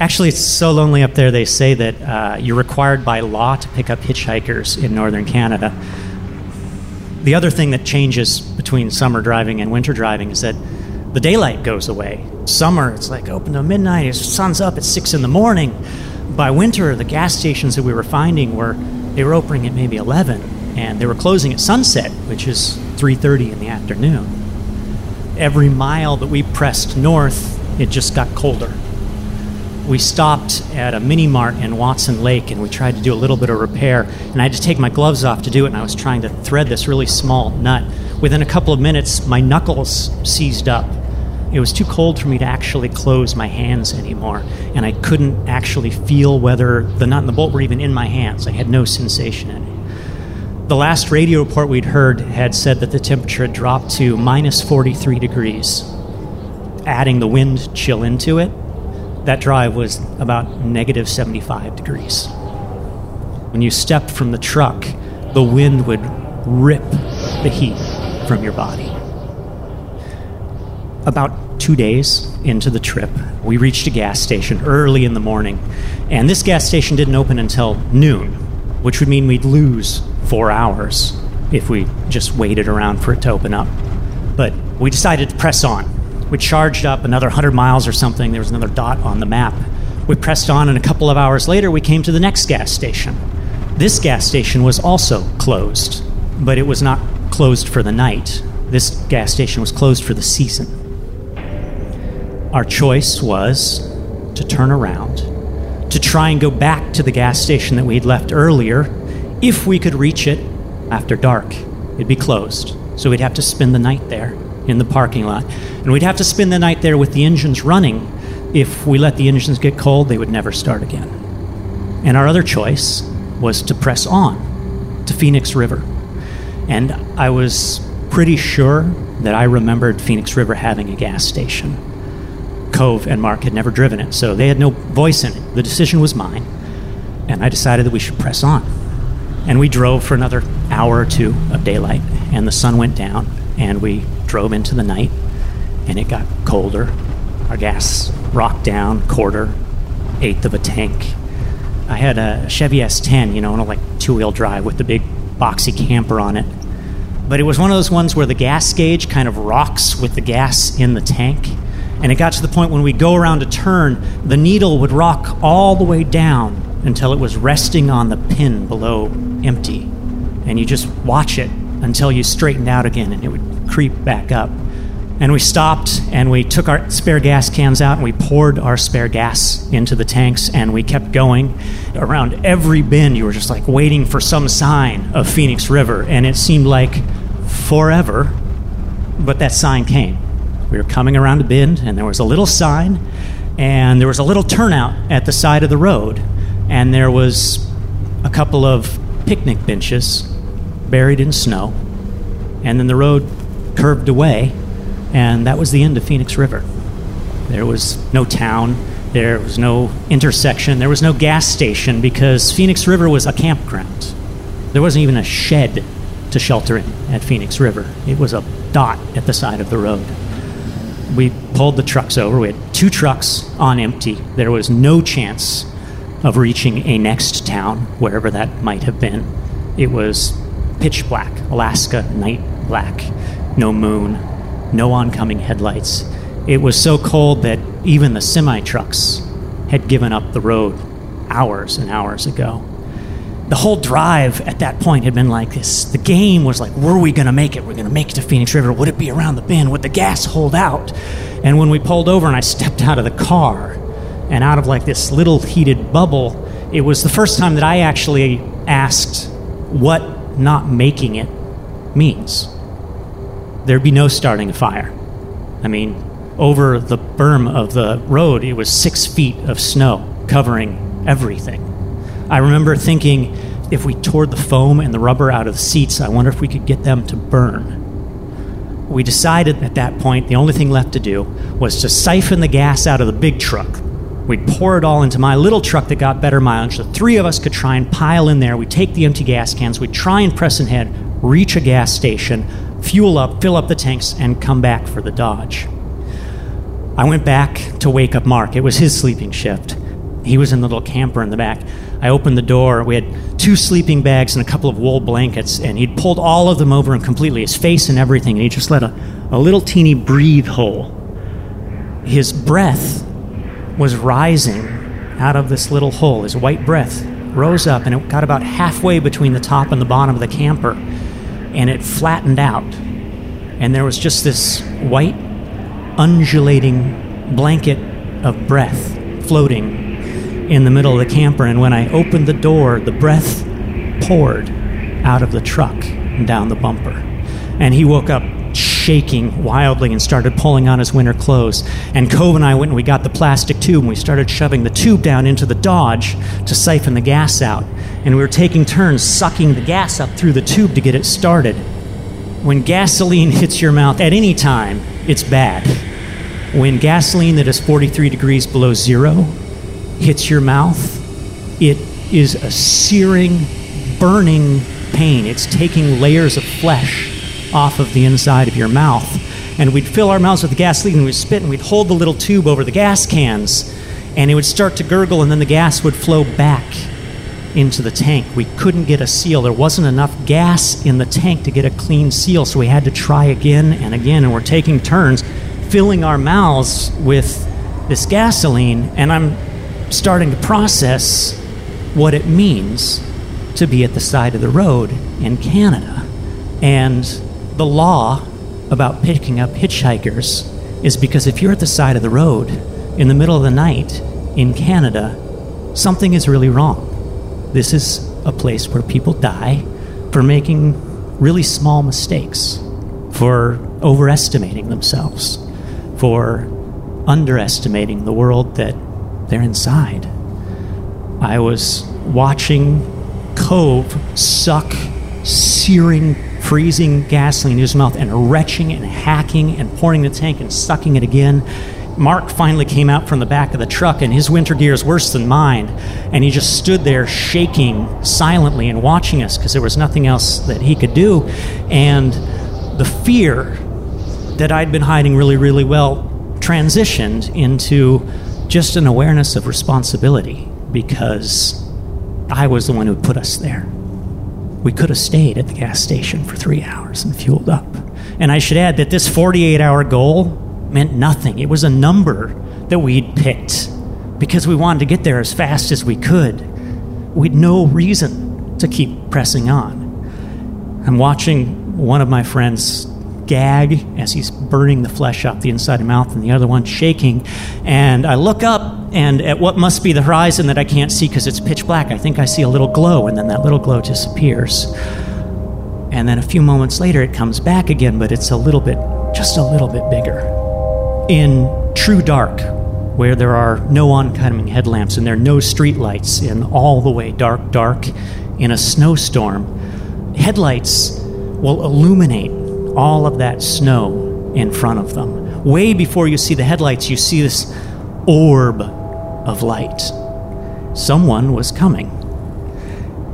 Actually, it's so lonely up there, they say that uh, you're required by law to pick up hitchhikers in northern Canada. The other thing that changes between summer driving and winter driving is that the daylight goes away. Summer, it's like open to midnight, the sun's up at six in the morning. By winter, the gas stations that we were finding were they were opening at maybe 11, and they were closing at sunset, which is 3:30 in the afternoon. Every mile that we pressed north, it just got colder. We stopped at a mini mart in Watson Lake and we tried to do a little bit of repair. And I had to take my gloves off to do it, and I was trying to thread this really small nut. Within a couple of minutes, my knuckles seized up. It was too cold for me to actually close my hands anymore, and I couldn't actually feel whether the nut and the bolt were even in my hands. I had no sensation in it. The last radio report we'd heard had said that the temperature had dropped to minus 43 degrees. Adding the wind chill into it, that drive was about negative 75 degrees. When you stepped from the truck, the wind would rip the heat from your body. About two days into the trip, we reached a gas station early in the morning, and this gas station didn't open until noon, which would mean we'd lose four hours if we just waited around for it to open up. But we decided to press on. We charged up another 100 miles or something. There was another dot on the map. We pressed on, and a couple of hours later, we came to the next gas station. This gas station was also closed, but it was not closed for the night. This gas station was closed for the season. Our choice was to turn around, to try and go back to the gas station that we had left earlier. If we could reach it after dark, it'd be closed. So we'd have to spend the night there in the parking lot. And we'd have to spend the night there with the engines running. If we let the engines get cold, they would never start again. And our other choice was to press on to Phoenix River. And I was pretty sure that I remembered Phoenix River having a gas station. Cove and Mark had never driven it, so they had no voice in it. The decision was mine, and I decided that we should press on. And we drove for another hour or two of daylight, and the sun went down, and we drove into the night, and it got colder. Our gas rocked down, quarter, eighth of a tank. I had a Chevy S10, you know, on a like two wheel drive with the big boxy camper on it. But it was one of those ones where the gas gauge kind of rocks with the gas in the tank. And it got to the point when we go around a turn, the needle would rock all the way down until it was resting on the pin below empty. And you just watch it until you straightened out again and it would creep back up. And we stopped and we took our spare gas cans out and we poured our spare gas into the tanks and we kept going. Around every bend, you were just like waiting for some sign of Phoenix River. And it seemed like forever, but that sign came. We were coming around a bend and there was a little sign and there was a little turnout at the side of the road and there was a couple of picnic benches buried in snow. And then the road curved away and that was the end of Phoenix River. There was no town, there was no intersection, there was no gas station because Phoenix River was a campground. There wasn't even a shed to shelter in at Phoenix River, it was a dot at the side of the road. We pulled the trucks over. We had two trucks on empty. There was no chance of reaching a next town, wherever that might have been. It was pitch black, Alaska night black, no moon, no oncoming headlights. It was so cold that even the semi trucks had given up the road hours and hours ago. The whole drive at that point had been like this. The game was like, were we going to make it? We're going to make it to Phoenix River. Would it be around the bend? Would the gas hold out? And when we pulled over and I stepped out of the car and out of like this little heated bubble, it was the first time that I actually asked what not making it means there'd be no starting a fire. I mean, over the berm of the road, it was six feet of snow covering everything. I remember thinking if we tore the foam and the rubber out of the seats, I wonder if we could get them to burn. We decided at that point the only thing left to do was to siphon the gas out of the big truck. We'd pour it all into my little truck that got better mileage. The three of us could try and pile in there. We'd take the empty gas cans, we'd try and press ahead, reach a gas station, fuel up, fill up the tanks, and come back for the Dodge. I went back to wake up Mark. It was his sleeping shift. He was in the little camper in the back. I opened the door. We had two sleeping bags and a couple of wool blankets, and he'd pulled all of them over and completely, his face and everything, and he just let a, a little teeny breathe hole. His breath was rising out of this little hole. His white breath rose up, and it got about halfway between the top and the bottom of the camper, and it flattened out. And there was just this white undulating blanket of breath floating in the middle of the camper. And when I opened the door, the breath poured out of the truck and down the bumper. And he woke up shaking wildly and started pulling on his winter clothes. And Cove and I went and we got the plastic tube and we started shoving the tube down into the Dodge to siphon the gas out. And we were taking turns sucking the gas up through the tube to get it started. When gasoline hits your mouth at any time, it's bad. When gasoline that is 43 degrees below zero hits your mouth, it is a searing, burning pain. It's taking layers of flesh off of the inside of your mouth. And we'd fill our mouths with gasoline and we'd spit and we'd hold the little tube over the gas cans and it would start to gurgle and then the gas would flow back into the tank. We couldn't get a seal. There wasn't enough gas in the tank to get a clean seal, so we had to try again and again. And we're taking turns filling our mouths with this gasoline, and I'm starting to process what it means to be at the side of the road in Canada. And the law about picking up hitchhikers is because if you're at the side of the road in the middle of the night in Canada, something is really wrong. This is a place where people die for making really small mistakes, for overestimating themselves, for underestimating the world that they're inside. I was watching Cove suck searing, freezing gasoline in his mouth and retching and hacking and pouring the tank and sucking it again. Mark finally came out from the back of the truck, and his winter gear is worse than mine. And he just stood there shaking silently and watching us because there was nothing else that he could do. And the fear that I'd been hiding really, really well transitioned into just an awareness of responsibility because I was the one who put us there. We could have stayed at the gas station for three hours and fueled up. And I should add that this 48 hour goal meant nothing. It was a number that we'd picked because we wanted to get there as fast as we could. We'd no reason to keep pressing on. I'm watching one of my friends gag as he's burning the flesh off the inside of mouth and the other one shaking. And I look up and at what must be the horizon that I can't see because it's pitch black, I think I see a little glow, and then that little glow disappears. And then a few moments later, it comes back again, but it's a little bit, just a little bit bigger. In true dark, where there are no oncoming headlamps and there are no streetlights in all the way dark, dark, in a snowstorm, headlights will illuminate all of that snow in front of them. Way before you see the headlights, you see this orb of light. Someone was coming.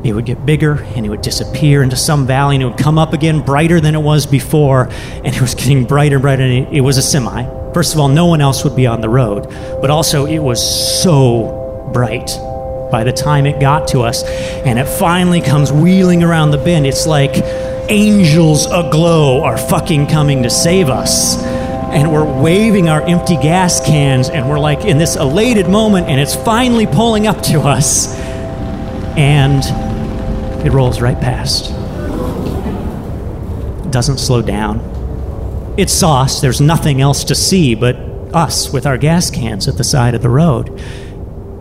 It would get bigger and it would disappear into some valley and it would come up again brighter than it was before. And it was getting brighter and brighter. And it, was a semi. First of all, no one else would be on the road. But also, it was so bright by the time it got to us. And it finally comes wheeling around the bend. It's like angels aglow are fucking coming to save us and we're waving our empty gas cans and we're like in this elated moment and it's finally pulling up to us and it rolls right past. It doesn't slow down. It's sauce. There's nothing else to see but us with our gas cans at the side of the road.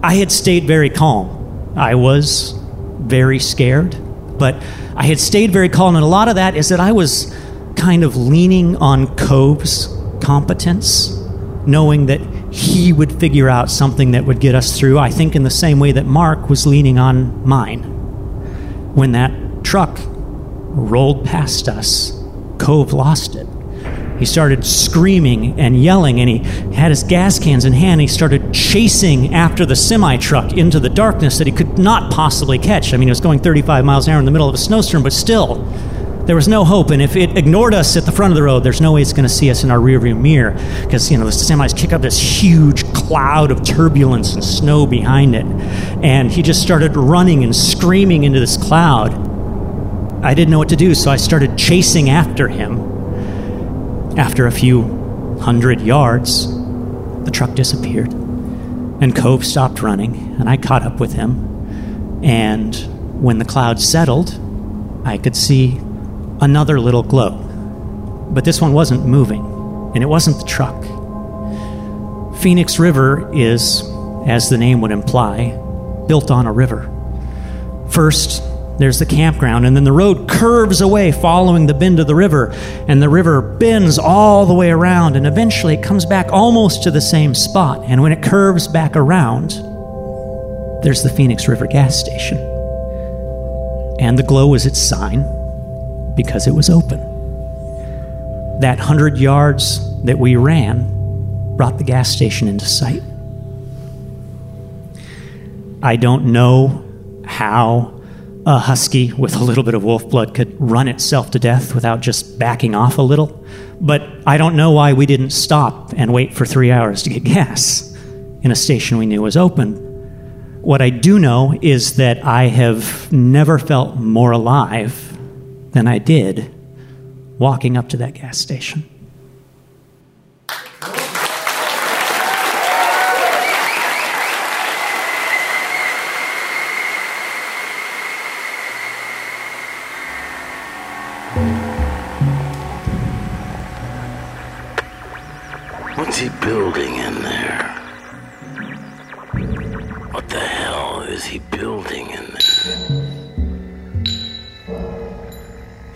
I had stayed very calm. I was very scared but i had stayed very calm and a lot of that is that i was kind of leaning on cove's competence, knowing that he would figure out something that would get us through, I think, in the same way that Mark was leaning on mine. when that truck rolled past us, Cove lost it. He started screaming and yelling, and he had his gas cans in hand. He started chasing after the semi truck into the darkness that he could not possibly catch. I mean, it was going 35 miles an hour in the middle of a snowstorm, but still, there was no hope. And if it ignored us at the front of the road, there's no way it's going to see us in our rearview mirror because, you know, the semis kick up this huge cloud of turbulence and snow behind it. And he just started running and screaming into this cloud. I didn't know what to do, so I started chasing after him. After a few hundred yards, the truck disappeared. And Cove stopped running, and I caught up with him. And when the cloud settled, I could see another little glow. But this one wasn't moving, and it wasn't the truck. Phoenix River is, as the name would imply, built on a river. First, there's the campground, and then the road curves away following the bend of the river, and the river bends all the way around, and eventually it comes back almost to the same spot. And when it curves back around, there's the Phoenix River gas station. And the glow is its sign because it was open. That hundred yards that we ran brought the gas station into sight. I don't know how a husky with a little bit of wolf blood could run itself to death without just backing off a little. But I don't know why we didn't stop and wait for three hours to get gas in a station we knew was open. What I do know is that I have never felt more alive than I did walking up to that gas station.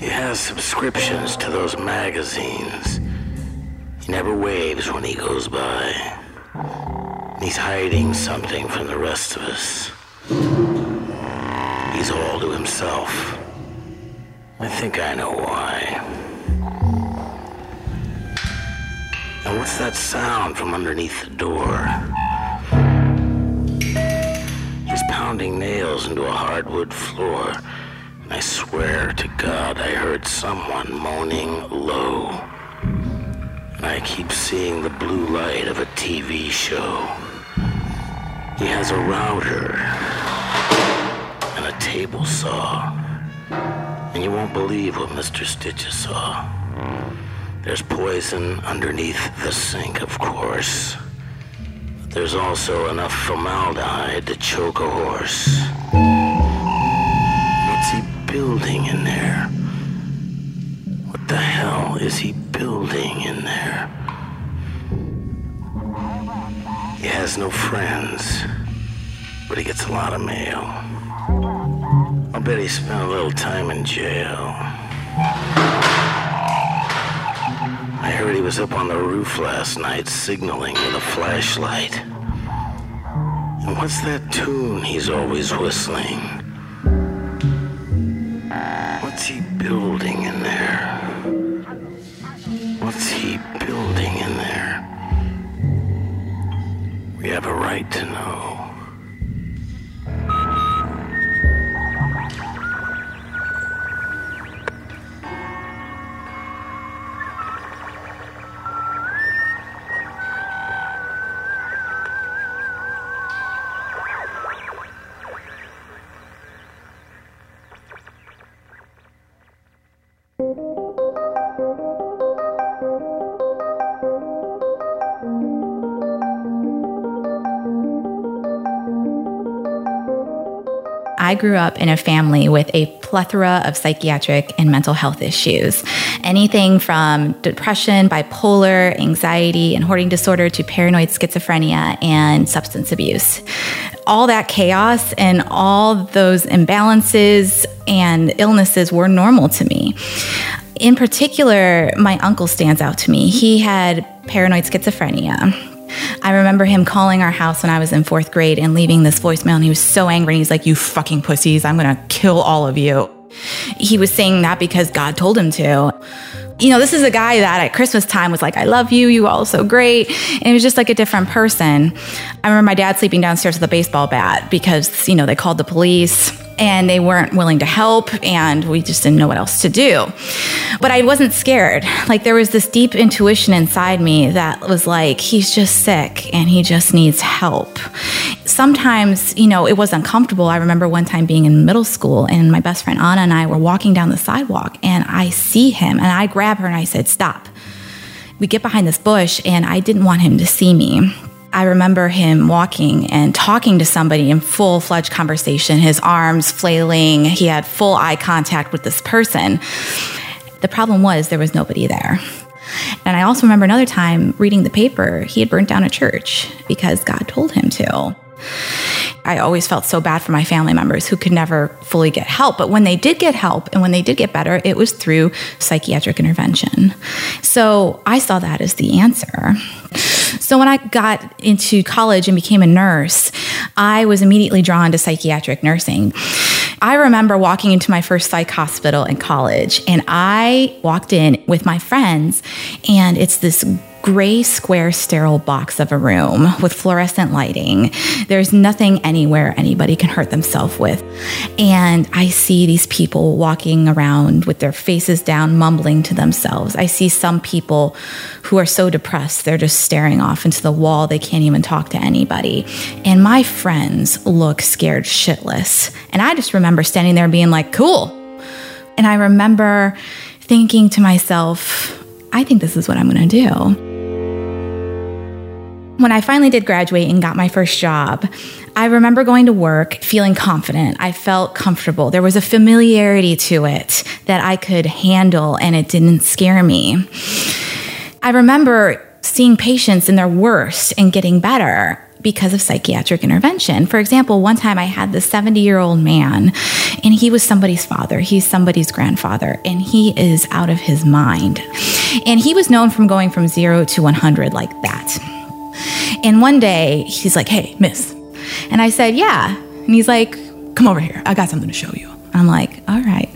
He has subscriptions to those magazines. He never waves when he goes by. He's hiding something from the rest of us. He's all to himself. I think I know why. And what's that sound from underneath the door? He's pounding nails into a hardwood floor. I swear to God I heard someone moaning low. I keep seeing the blue light of a TV show. He has a router and a table saw. And you won't believe what Mr. Stitches saw. There's poison underneath the sink, of course. But there's also enough formaldehyde to choke a horse. Building in there? What the hell is he building in there? He has no friends, but he gets a lot of mail. I'll bet he spent a little time in jail. I heard he was up on the roof last night signaling with a flashlight. And what's that tune he's always whistling? Right to know. I grew up in a family with a plethora of psychiatric and mental health issues. Anything from depression, bipolar, anxiety, and hoarding disorder to paranoid schizophrenia and substance abuse. All that chaos and all those imbalances and illnesses were normal to me. In particular, my uncle stands out to me. He had paranoid schizophrenia. I remember him calling our house when I was in fourth grade and leaving this voicemail, and he was so angry. He's like, You fucking pussies, I'm gonna kill all of you. He was saying that because God told him to. You know, this is a guy that at Christmas time was like, I love you, you all so great. And it was just like a different person. I remember my dad sleeping downstairs with a baseball bat because, you know, they called the police and they weren't willing to help and we just didn't know what else to do. But I wasn't scared. Like there was this deep intuition inside me that was like, he's just sick and he just needs help. Sometimes, you know, it was uncomfortable. I remember one time being in middle school and my best friend Anna and I were walking down the sidewalk and I see him and I grab her and I said, Stop. We get behind this bush and I didn't want him to see me. I remember him walking and talking to somebody in full fledged conversation, his arms flailing. He had full eye contact with this person. The problem was there was nobody there. And I also remember another time reading the paper, he had burnt down a church because God told him to. I always felt so bad for my family members who could never fully get help. But when they did get help and when they did get better, it was through psychiatric intervention. So I saw that as the answer. So when I got into college and became a nurse, I was immediately drawn to psychiatric nursing. I remember walking into my first psych hospital in college, and I walked in with my friends, and it's this gray square sterile box of a room with fluorescent lighting. There's nothing anywhere anybody can hurt themselves with. And I see these people walking around with their faces down, mumbling to themselves. I see some people who are so depressed, they're just staring off into the wall. They can't even talk to anybody. And my friends look scared shitless. And I just remember standing there being like, cool. And I remember thinking to myself, I think this is what I'm gonna do. When I finally did graduate and got my first job, I remember going to work feeling confident. I felt comfortable. There was a familiarity to it that I could handle and it didn't scare me. I remember seeing patients in their worst and getting better because of psychiatric intervention. For example, one time I had this 70 year old man, and he was somebody's father. He's somebody's grandfather, and he is out of his mind. And he was known from going from zero to 100 like that. And one day he's like, Hey, miss. And I said, Yeah. And he's like, Come over here. I got something to show you. I'm like, All right.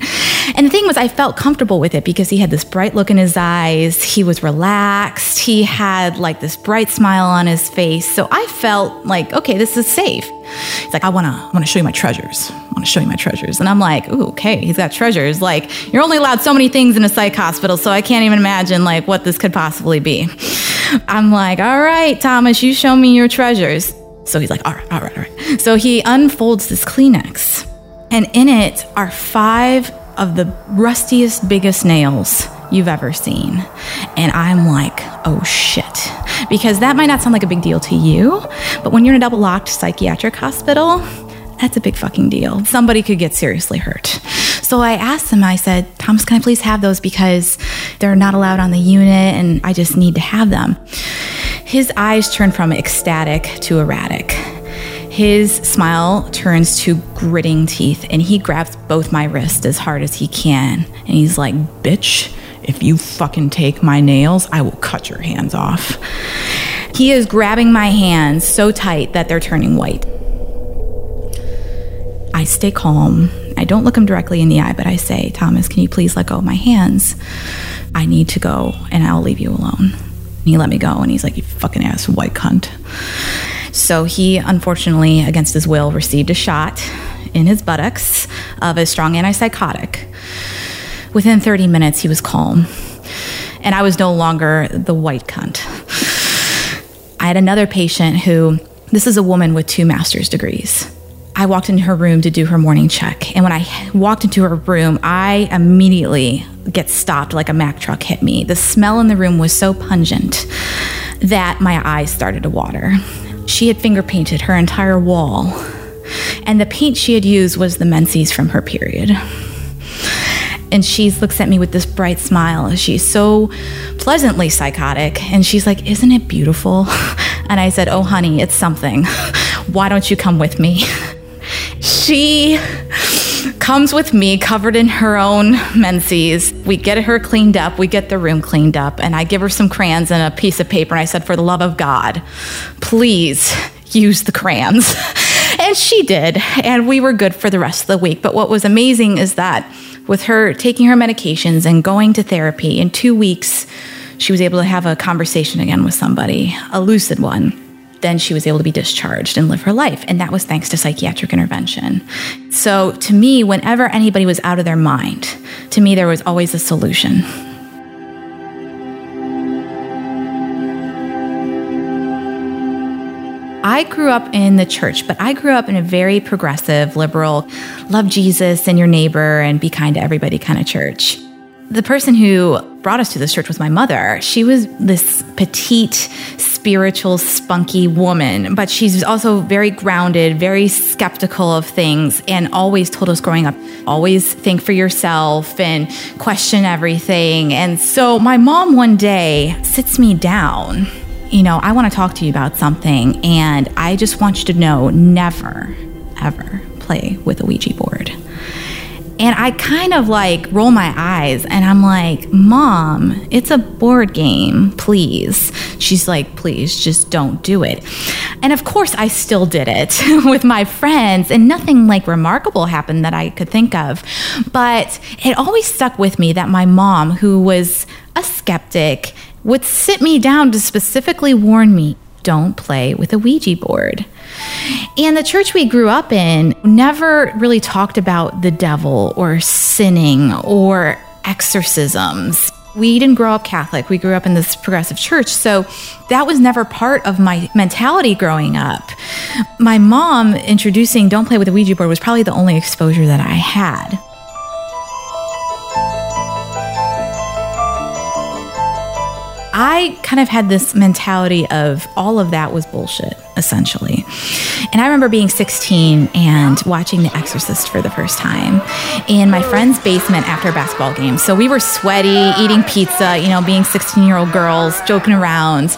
And the thing was, I felt comfortable with it because he had this bright look in his eyes. He was relaxed. He had like this bright smile on his face. So I felt like, okay, this is safe. He's like, I wanna, I wanna show you my treasures. I wanna show you my treasures. And I'm like, ooh, okay, he's got treasures. Like, you're only allowed so many things in a psych hospital, so I can't even imagine like what this could possibly be. I'm like, all right, Thomas, you show me your treasures. So he's like, all right, all right, all right. So he unfolds this Kleenex, and in it are five of the rustiest, biggest nails you've ever seen. And I'm like, oh shit. Because that might not sound like a big deal to you, but when you're in a double locked psychiatric hospital, that's a big fucking deal. Somebody could get seriously hurt. So I asked him, I said, Thomas, can I please have those because they're not allowed on the unit and I just need to have them. His eyes turn from ecstatic to erratic. His smile turns to gritting teeth and he grabs both my wrists as hard as he can. And he's like, Bitch, if you fucking take my nails, I will cut your hands off. He is grabbing my hands so tight that they're turning white. I stay calm. I don't look him directly in the eye, but I say, Thomas, can you please let go of my hands? I need to go and I'll leave you alone. And he let me go and he's like, You fucking ass white cunt. So he, unfortunately, against his will, received a shot in his buttocks of a strong antipsychotic. Within 30 minutes, he was calm. And I was no longer the white cunt. I had another patient who, this is a woman with two master's degrees. I walked into her room to do her morning check. And when I walked into her room, I immediately get stopped like a Mack truck hit me. The smell in the room was so pungent that my eyes started to water. She had finger painted her entire wall, and the paint she had used was the menses from her period. And she looks at me with this bright smile. She's so pleasantly psychotic. And she's like, Isn't it beautiful? And I said, Oh, honey, it's something. Why don't you come with me? She comes with me covered in her own menses. We get her cleaned up, we get the room cleaned up, and I give her some crayons and a piece of paper. And I said, For the love of God, please use the crayons. and she did. And we were good for the rest of the week. But what was amazing is that with her taking her medications and going to therapy, in two weeks, she was able to have a conversation again with somebody, a lucid one then she was able to be discharged and live her life. And that was thanks to psychiatric intervention. So to me, whenever anybody was out of their mind, to me, there was always a solution. I grew up in the church, but I grew up in a very progressive, liberal, love Jesus and your neighbor and be kind to everybody kind of church. The person who brought us to this church was my mother. She was this petite, spiritual, spunky woman, but she's also very grounded, very skeptical of things, and always told us growing up always think for yourself and question everything. And so my mom one day sits me down. You know, I want to talk to you about something, and I just want you to know never, ever play with a Ouija board. And I kind of like roll my eyes and I'm like, Mom, it's a board game, please. She's like, Please, just don't do it. And of course, I still did it with my friends, and nothing like remarkable happened that I could think of. But it always stuck with me that my mom, who was a skeptic, would sit me down to specifically warn me don't play with a Ouija board. And the church we grew up in never really talked about the devil or sinning or exorcisms. We didn't grow up Catholic. We grew up in this progressive church. So that was never part of my mentality growing up. My mom introducing Don't Play with the Ouija board was probably the only exposure that I had. I kind of had this mentality of all of that was bullshit, essentially. And I remember being 16 and watching The Exorcist for the first time in my friend's basement after a basketball game. So we were sweaty, eating pizza, you know, being 16 year old girls, joking around.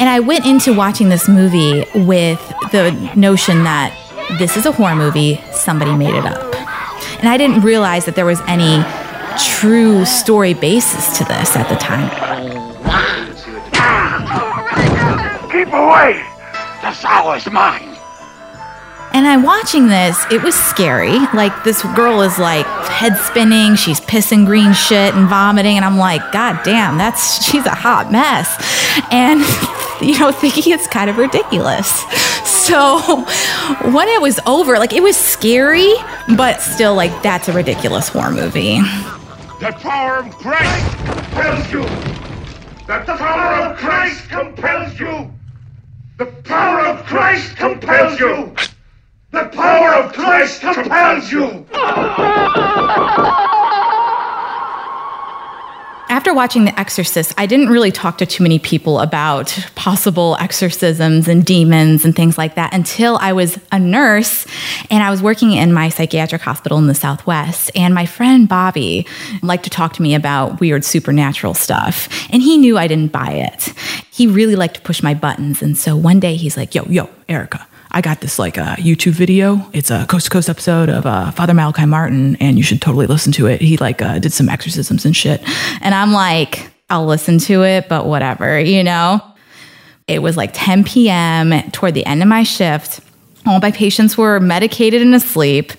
And I went into watching this movie with the notion that this is a horror movie, somebody made it up. And I didn't realize that there was any true story basis to this at the time. Away! The sow is mine! And I'm watching this, it was scary. Like, this girl is like head spinning, she's pissing green shit and vomiting. And I'm like, God damn, that's, she's a hot mess. And, you know, thinking it's kind of ridiculous. So when it was over, like, it was scary, but still, like, that's a ridiculous horror movie. The power of Christ compels you! That The power of Christ compels you! The power of Christ compels you! The power of Christ compels you! After watching The Exorcist, I didn't really talk to too many people about possible exorcisms and demons and things like that until I was a nurse and I was working in my psychiatric hospital in the Southwest. And my friend Bobby liked to talk to me about weird supernatural stuff. And he knew I didn't buy it. He really liked to push my buttons. And so one day he's like, Yo, yo, Erika, I got this like a YouTube video. It's a coast to coast episode of uh, Father Malachi Martin, and you should totally listen to it. He like uh, did some exorcisms and shit. And I'm like, I'll listen to it, but whatever, you know? It was like 10 p.m. toward the end of my shift. All my patients were medicated and asleep.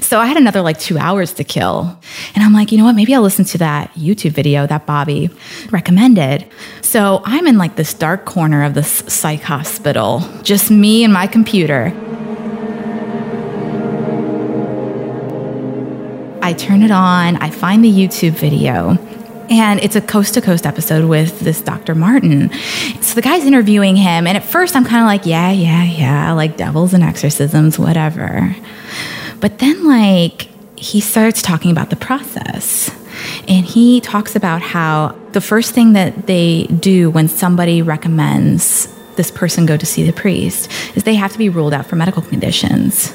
So I had another like two hours to kill. And I'm like, you know what? Maybe I'll listen to that YouTube video that Bobby recommended. So I'm in like this dark corner of this psych hospital, just me and my computer. I turn it on, I find the YouTube video. And it's a coast to coast episode with this Dr. Martin. So the guy's interviewing him. And at first, I'm kind of like, yeah, yeah, yeah, like devils and exorcisms, whatever. But then, like, he starts talking about the process. And he talks about how the first thing that they do when somebody recommends this person go to see the priest is they have to be ruled out for medical conditions.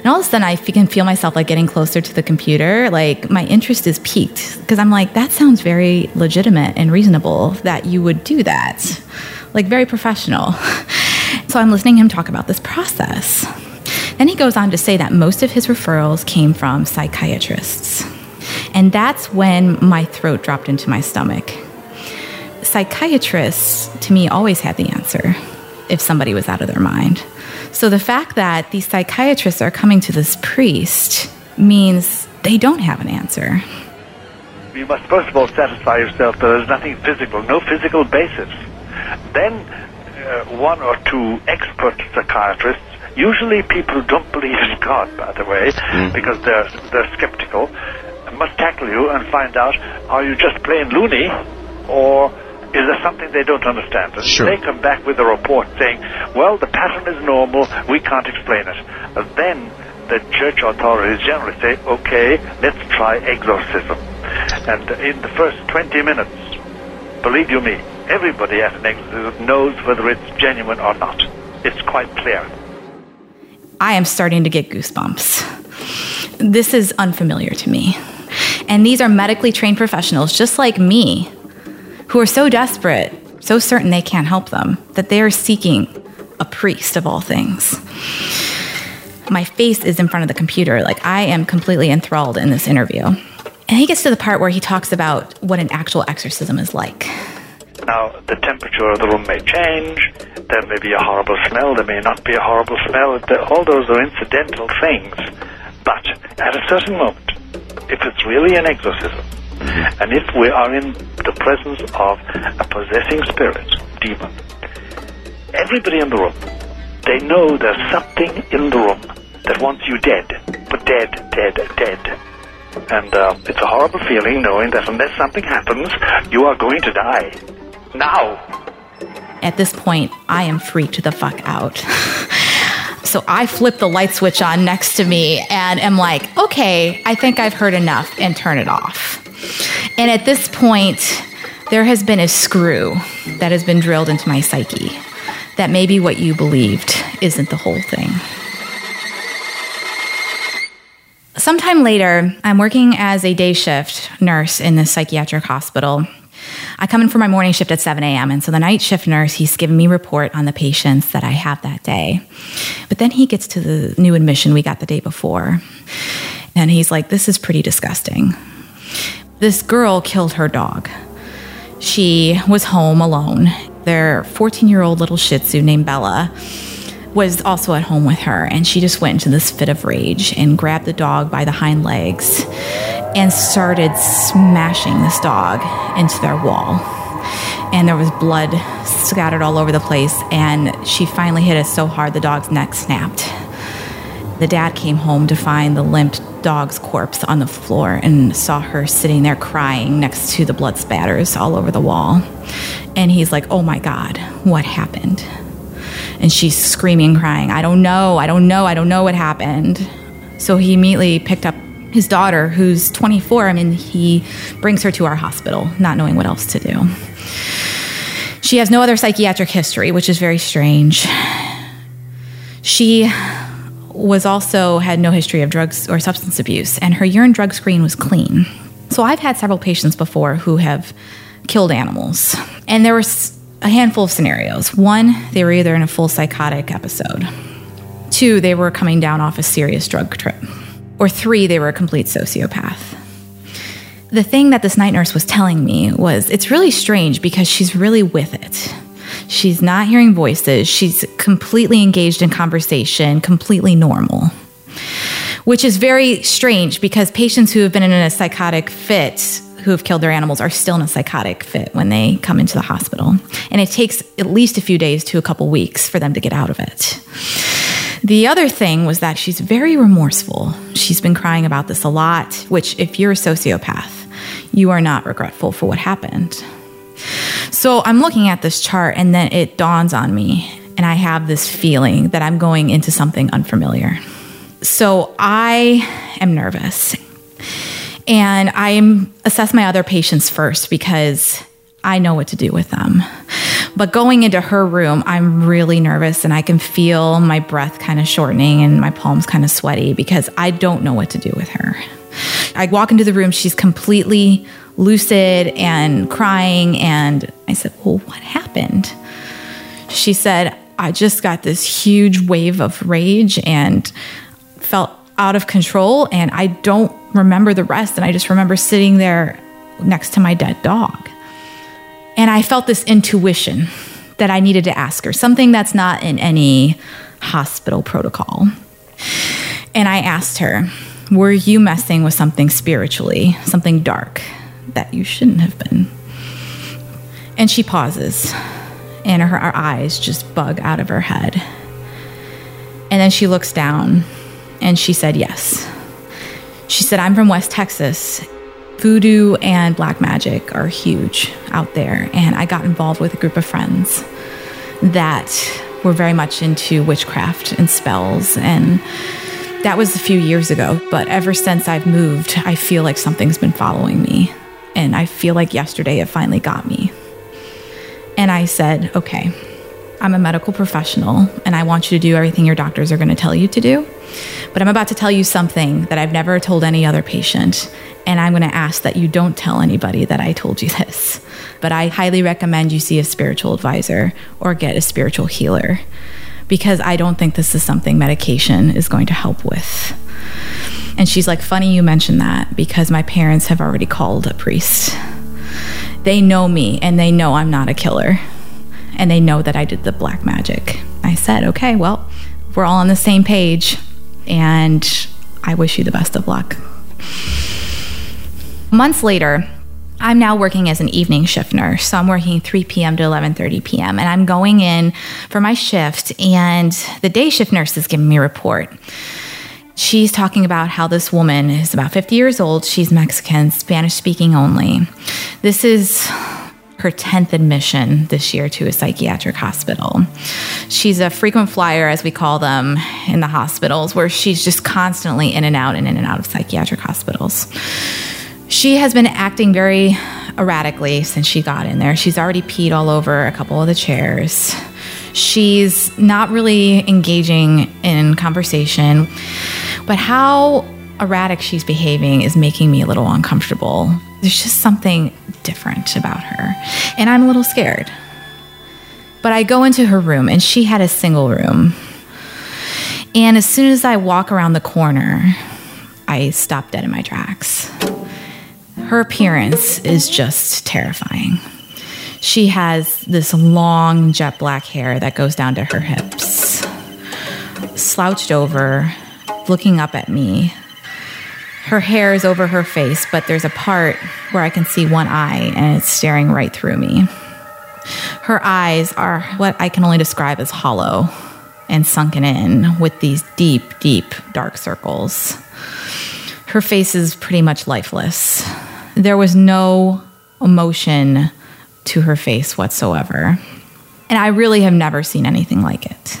And all of a sudden, I can feel myself like getting closer to the computer. Like my interest is piqued because I'm like, that sounds very legitimate and reasonable that you would do that, like very professional. So I'm listening to him talk about this process. Then he goes on to say that most of his referrals came from psychiatrists. And that's when my throat dropped into my stomach. Psychiatrists, to me, always had the answer if somebody was out of their mind. So the fact that these psychiatrists are coming to this priest means they don't have an answer. You must first of all satisfy yourself that there's nothing physical, no physical basis. Then uh, one or two expert psychiatrists, usually people who don't believe in God, by the way, because they're they're skeptical, must tackle you and find out are you just plain loony or is there something they don't understand? And Sure. they come back with a report saying, well, the pattern is normal, we can't explain it. And then the church authorities generally say, okay, let's try exorcism. And in the first 20 minutes, believe you me, everybody at an exorcism knows whether it's genuine or not. It's quite clear. I am starting to get goosebumps. This is unfamiliar to me. And these are medically trained professionals, just like me, who are so desperate, so certain they can't help them, that they are seeking a priest of all things. My face is in front of the computer, like I am completely enthralled in this interview. And he gets to the part where he talks about what an actual exorcism is like. Now, the temperature of the room may change. There may be a horrible smell. There may not be a horrible smell. All those are incidental things. But at a certain moment, if it's really an exorcism, and if we are in the presence of a possessing spirit, demon, everybody in the room, they know there's something in the room that wants you dead. But dead, dead, dead. And uh, it's a horrible feeling knowing that unless something happens, you are going to die. Now. At this point, I am freaked the fuck out. so I flip the light switch on next to me and am like, okay, I think I've heard enough and turn it off. And at this point, there has been a screw that has been drilled into my psyche that maybe what you believed isn't the whole thing. Sometime later, I'm working as a day shift nurse in this psychiatric hospital. I come in for my morning shift at 7 a.m. And so the night shift nurse, he's giving me report on the patients that I have that day. But then he gets to the new admission we got the day before. And he's like, this is pretty disgusting. This girl killed her dog. She was home alone. Their 14 year old little shih tzu named Bella was also at home with her. And she just went into this fit of rage and grabbed the dog by the hind legs and started smashing this dog into their wall. And there was blood scattered all over the place. And she finally hit it so hard the dog's neck snapped. The dad came home to find the limp dog's corpse on the floor and saw her sitting there crying next to the blood spatters all over the wall. And he's like, Oh my God, what happened? And she's screaming, crying, I don't know, I don't know, I don't know what happened. So he immediately picked up his daughter, who's 24, I mean, he brings her to our hospital, not knowing what else to do. She has no other psychiatric history, which is very strange. She was also had no history of drugs or substance abuse, and her urine drug screen was clean. So I've had several patients before who have killed animals, and there was a handful of scenarios. One, they were either in a full psychotic episode. Two, they were coming down off a serious drug trip. Or three, they were a complete sociopath. The thing that this night nurse was telling me was it's really strange because she's really with it. She's not hearing voices. She's completely engaged in conversation, completely normal. Which is very strange because patients who have been in a psychotic fit who have killed their animals are still in a psychotic fit when they come into the hospital. And it takes at least a few days to a couple weeks for them to get out of it. The other thing was that she's very remorseful. She's been crying about this a lot, which, if you're a sociopath, you are not regretful for what happened. So I'm looking at this chart and then it dawns on me, and I have this feeling that I'm going into something unfamiliar. So I am nervous. And I assess my other patients first because I know what to do with them. But going into her room, I'm really nervous and I can feel my breath kind of shortening and my palms kind of sweaty because I don't know what to do with her. I walk into the room, she's completely lucid and crying. And I said, Well, what happened? She said, I just got this huge wave of rage and felt out of control. And I don't remember the rest. And I just remember sitting there next to my dead dog. And I felt this intuition that I needed to ask her, something that's not in any hospital protocol. And I asked her, Were you messing with something spiritually, something dark that you shouldn't have been? And she pauses, and her, her eyes just bug out of her head. And then she looks down, and she said, Yes. She said, I'm from West Texas. Voodoo and black magic are huge out there. And I got involved with a group of friends that were very much into witchcraft and spells. And that was a few years ago. But ever since I've moved, I feel like something's been following me. And I feel like yesterday it finally got me. And I said, okay, I'm a medical professional and I want you to do everything your doctors are going to tell you to do. But I'm about to tell you something that I've never told any other patient. And I'm going to ask that you don't tell anybody that I told you this. But I highly recommend you see a spiritual advisor or get a spiritual healer because I don't think this is something medication is going to help with. And she's like, Funny you mentioned that because my parents have already called a priest. They know me and they know I'm not a killer. And they know that I did the black magic. I said, Okay, well, we're all on the same page. And I wish you the best of luck. Months later, I'm now working as an evening shift nurse. So I'm working 3 p.m. to 11:30 p.m. and I'm going in for my shift and the day shift nurse is giving me a report. She's talking about how this woman is about 50 years old. She's Mexican, Spanish speaking only. This is her 10th admission this year to a psychiatric hospital. She's a frequent flyer, as we call them in the hospitals, where she's just constantly in and out and in and out of psychiatric hospitals. She has been acting very erratically since she got in there. She's already peed all over a couple of the chairs. She's not really engaging in conversation, but how erratic she's behaving is making me a little uncomfortable. There's just something different about her, and I'm a little scared. But I go into her room, and she had a single room. And as soon as I walk around the corner, I stop dead in my tracks. Her appearance is just terrifying. She has this long jet black hair that goes down to her hips, slouched over, looking up at me. Her hair is over her face, but there's a part where I can see one eye and it's staring right through me. Her eyes are what I can only describe as hollow and sunken in with these deep, deep dark circles. Her face is pretty much lifeless. There was no emotion to her face whatsoever. And I really have never seen anything like it.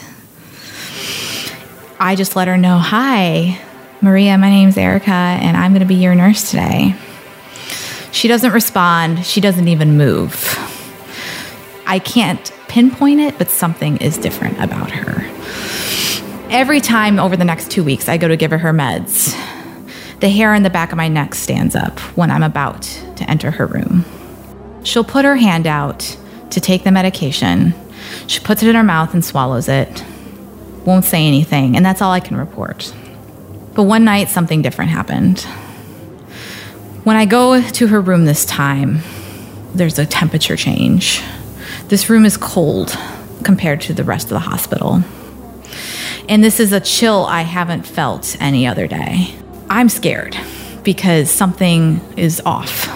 I just let her know Hi, Maria, my name's Erika, and I'm going to be your nurse today. She doesn't respond, she doesn't even move. I can't pinpoint it, but something is different about her. Every time over the next two weeks, I go to give her her meds. The hair in the back of my neck stands up when I'm about to enter her room. She'll put her hand out to take the medication. She puts it in her mouth and swallows it. Won't say anything, and that's all I can report. But one night, something different happened. When I go to her room this time, there's a temperature change. This room is cold compared to the rest of the hospital. And this is a chill I haven't felt any other day. I'm scared because something is off.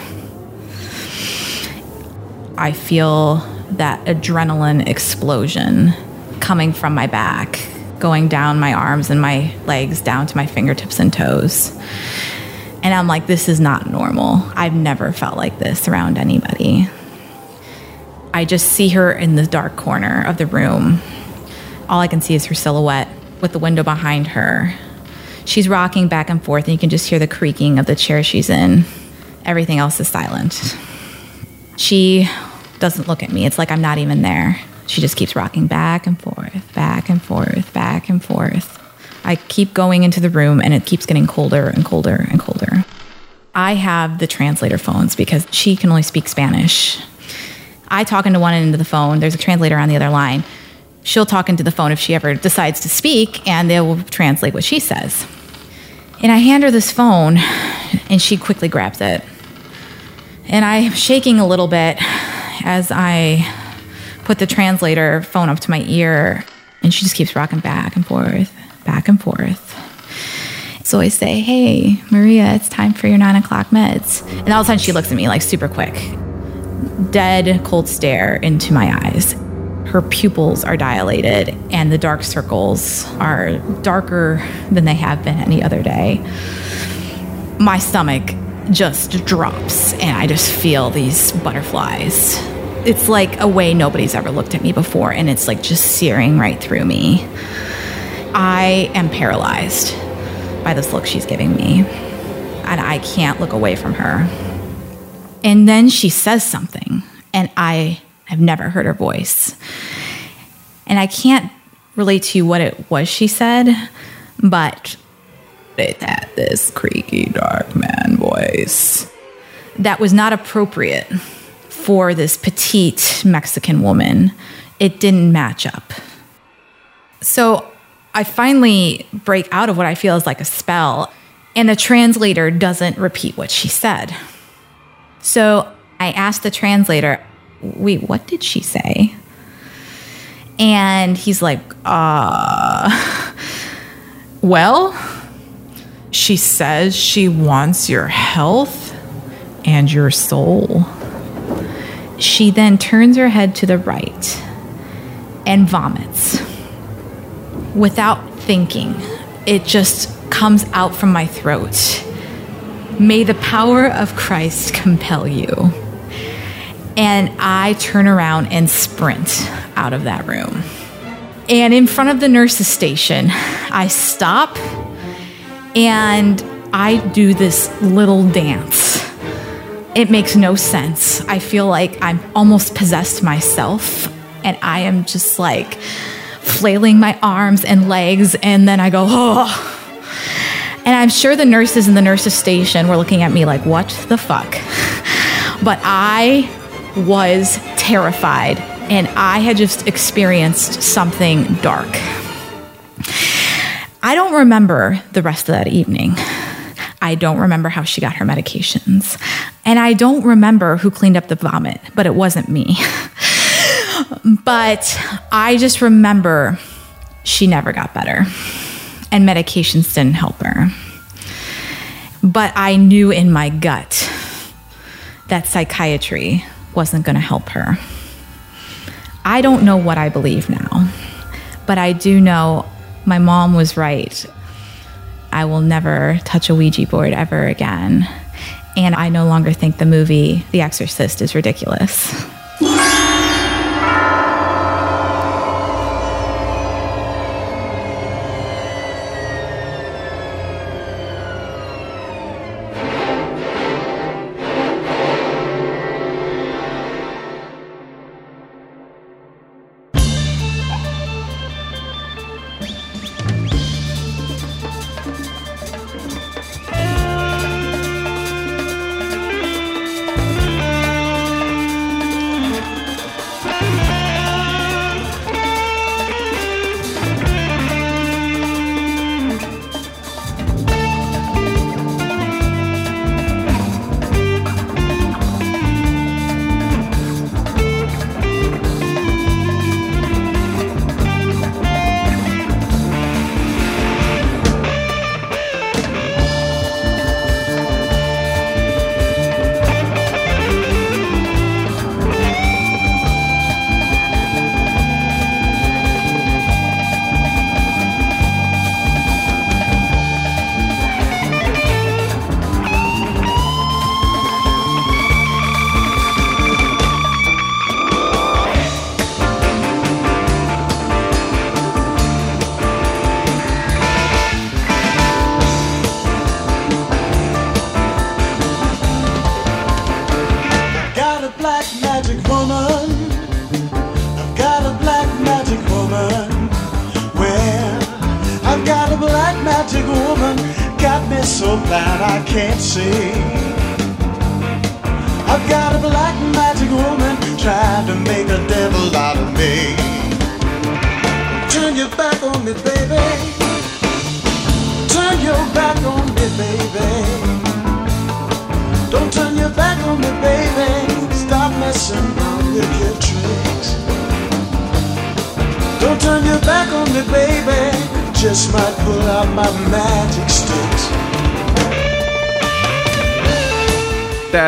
I feel that adrenaline explosion coming from my back, going down my arms and my legs down to my fingertips and toes. And I'm like, this is not normal. I've never felt like this around anybody. I just see her in the dark corner of the room. All I can see is her silhouette with the window behind her. She's rocking back and forth, and you can just hear the creaking of the chair she's in. Everything else is silent. She doesn't look at me. It's like I'm not even there. She just keeps rocking back and forth, back and forth, back and forth. I keep going into the room and it keeps getting colder and colder and colder. I have the translator phones because she can only speak Spanish. I talk into one end of the phone, there's a translator on the other line. She'll talk into the phone if she ever decides to speak, and they will translate what she says. And I hand her this phone, and she quickly grabs it. And I'm shaking a little bit as I put the translator phone up to my ear, and she just keeps rocking back and forth, back and forth. So I say, Hey, Maria, it's time for your nine o'clock meds. And all of a sudden she looks at me like super quick, dead cold stare into my eyes. Her pupils are dilated and the dark circles are darker than they have been any other day. My stomach just drops and I just feel these butterflies. It's like a way nobody's ever looked at me before and it's like just searing right through me. I am paralyzed by this look she's giving me, and I can't look away from her. And then she says something, and I have never heard her voice. And I can't relate to what it was she said, but it had this creaky, dark man voice that was not appropriate for this petite Mexican woman. It didn't match up. So I finally break out of what I feel is like a spell, and the translator doesn't repeat what she said. So I asked the translator, Wait, what did she say? And he's like, Uh, well, she says she wants your health and your soul. She then turns her head to the right and vomits without thinking. It just comes out from my throat. May the power of Christ compel you. And I turn around and sprint out of that room. And in front of the nurse's station, I stop and I do this little dance. It makes no sense. I feel like I'm almost possessed myself, and I am just like flailing my arms and legs, and then I go, oh. And I'm sure the nurses in the nurses' station were looking at me like, what the fuck? But I was terrified, and I had just experienced something dark. I don't remember the rest of that evening. I don't remember how she got her medications. And I don't remember who cleaned up the vomit, but it wasn't me. but I just remember she never got better, and medications didn't help her. But I knew in my gut that psychiatry wasn't going to help her. I don't know what I believe now, but I do know my mom was right. I will never touch a Ouija board ever again. And I no longer think the movie The Exorcist is ridiculous.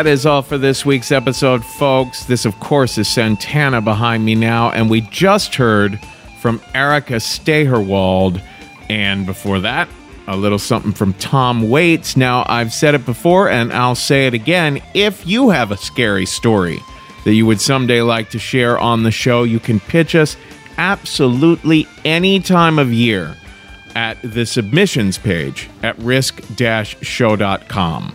That is all for this week's episode, folks. This, of course, is Santana behind me now, and we just heard from Erika Steigerwald. And before that, a little something from Tom Waits. Now, I've said it before, and I'll say it again. If you have a scary story that you would someday like to share on the show, you can pitch us absolutely any time of year at the submissions page at risk-show.com.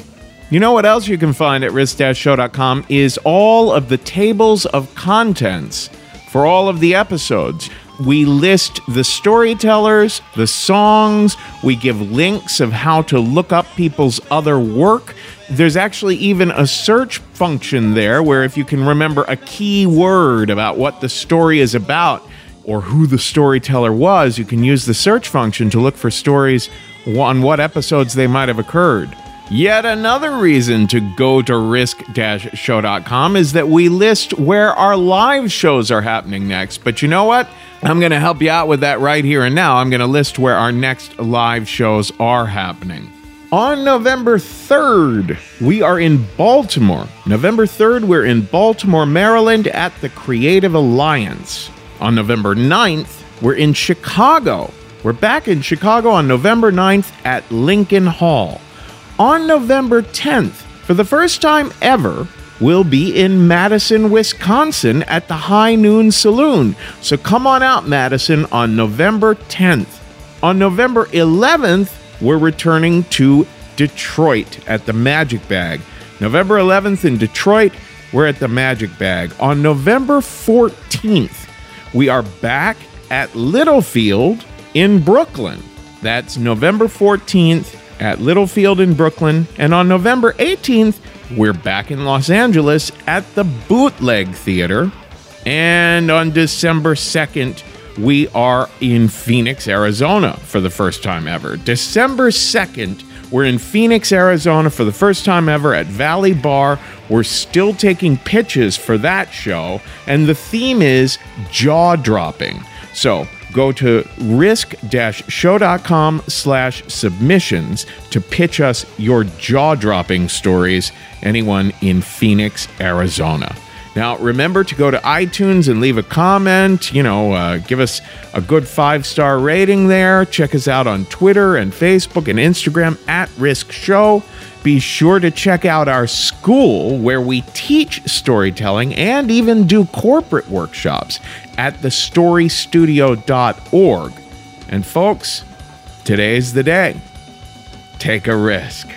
You know what else you can find at risk-show.com is all of the tables of contents for all of the episodes. We list the storytellers, the songs, we give links of how to look up people's other work. There's actually even a search function there where if you can remember a key word about what the story is about or who the storyteller was, you can use the search function to look for stories on what episodes they might have occurred. Yet another reason to go to risk-show.com is that we list where our live shows are happening next. But you know what? I'm going to help you out with that right here and now. I'm going to list where our next live shows are happening. On November 3rd, we are in Baltimore. November 3rd, we're in Baltimore, Maryland at the Creative Alliance. On November 9th, we're in Chicago. We're back in Chicago on November 9th at Lincoln Hall. On November 10th, for the first time ever, we'll be in Madison, Wisconsin at the High Noon Saloon. So come on out, Madison, on November 10th. On November 11th, we're returning to Detroit at the Magic Bag. November 11th in Detroit, we're at the Magic Bag. On November 14th, we are back at Littlefield in Brooklyn. That's November 14th at Littlefield in Brooklyn. And on November 18th, we're back in Los Angeles at the Bootleg Theater. And on December 2nd, we are in Phoenix, Arizona for the first time ever. December 2nd, we're in Phoenix, Arizona for the first time ever at Valley Bar. We're still taking pitches for that show, and the theme is jaw dropping. So go to risk-show.com slash submissions to pitch us your jaw-dropping stories, anyone in Phoenix, Arizona. Now, remember to go to iTunes and leave a comment. You know, uh, give us a good five star rating there. Check us out on Twitter and Facebook and Instagram at Risk Show. Be sure to check out our school where we teach storytelling and even do corporate workshops at thestorystudio.org. And, folks, today's the day. Take a risk.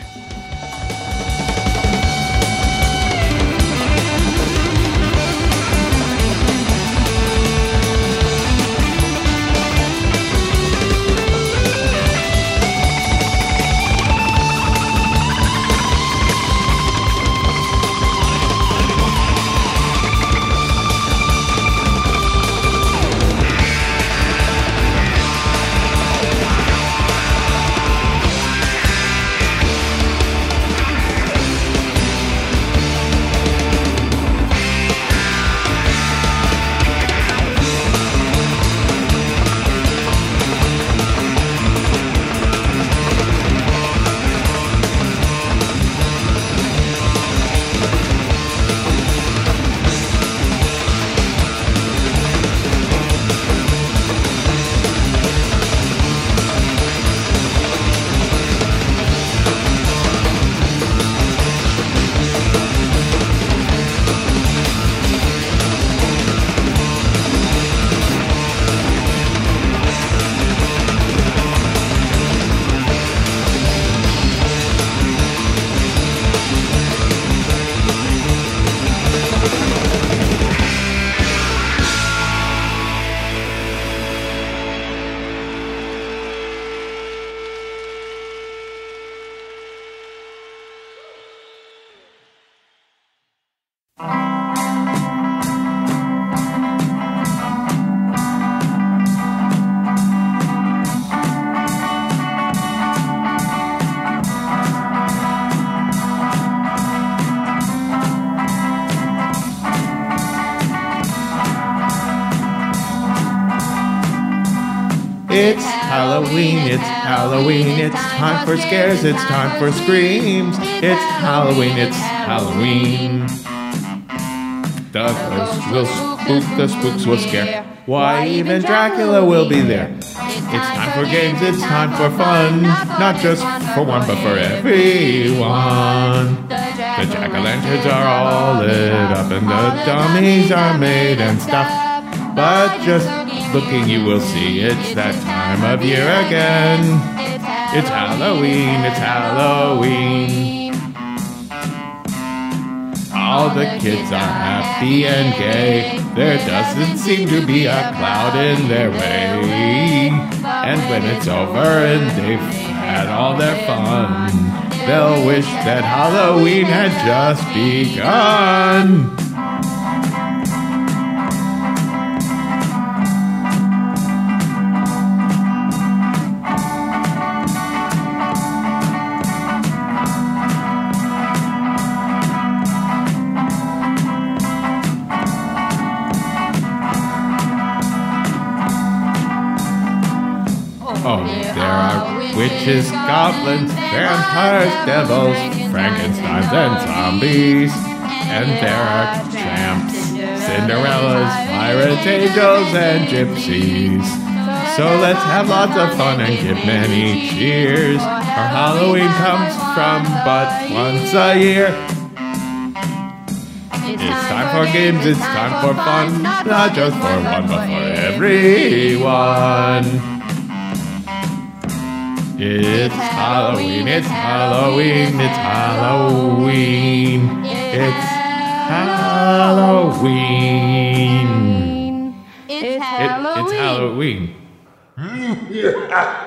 Time for scares, it's time for screams. It's Halloween, it's Halloween. The ghosts will spook, the spooks will scare. Why, even Dracula will be there. It's time for games, it's time for fun. Not just for one, but for everyone. The jack o' lanterns are all lit up, and the dummies are made and stuff. But just looking, you will see it's that time of year again. It's Halloween, it's Halloween. All the kids are happy and gay. There doesn't seem to be a cloud in their way. And when it's over and they've had all their fun, they'll wish that Halloween had just begun. Witches, goblins, vampires, devils, Frankensteins, and zombies. And there are tramps, Cinderellas, pirates, angels, and gypsies. So let's have lots of fun and give many cheers. For Halloween comes from but once a year. It's time for games, it's time for fun, not just for one, but for everyone. It's Halloween, it's Halloween, it's Halloween. It's Halloween. It's It- it's Halloween. Halloween.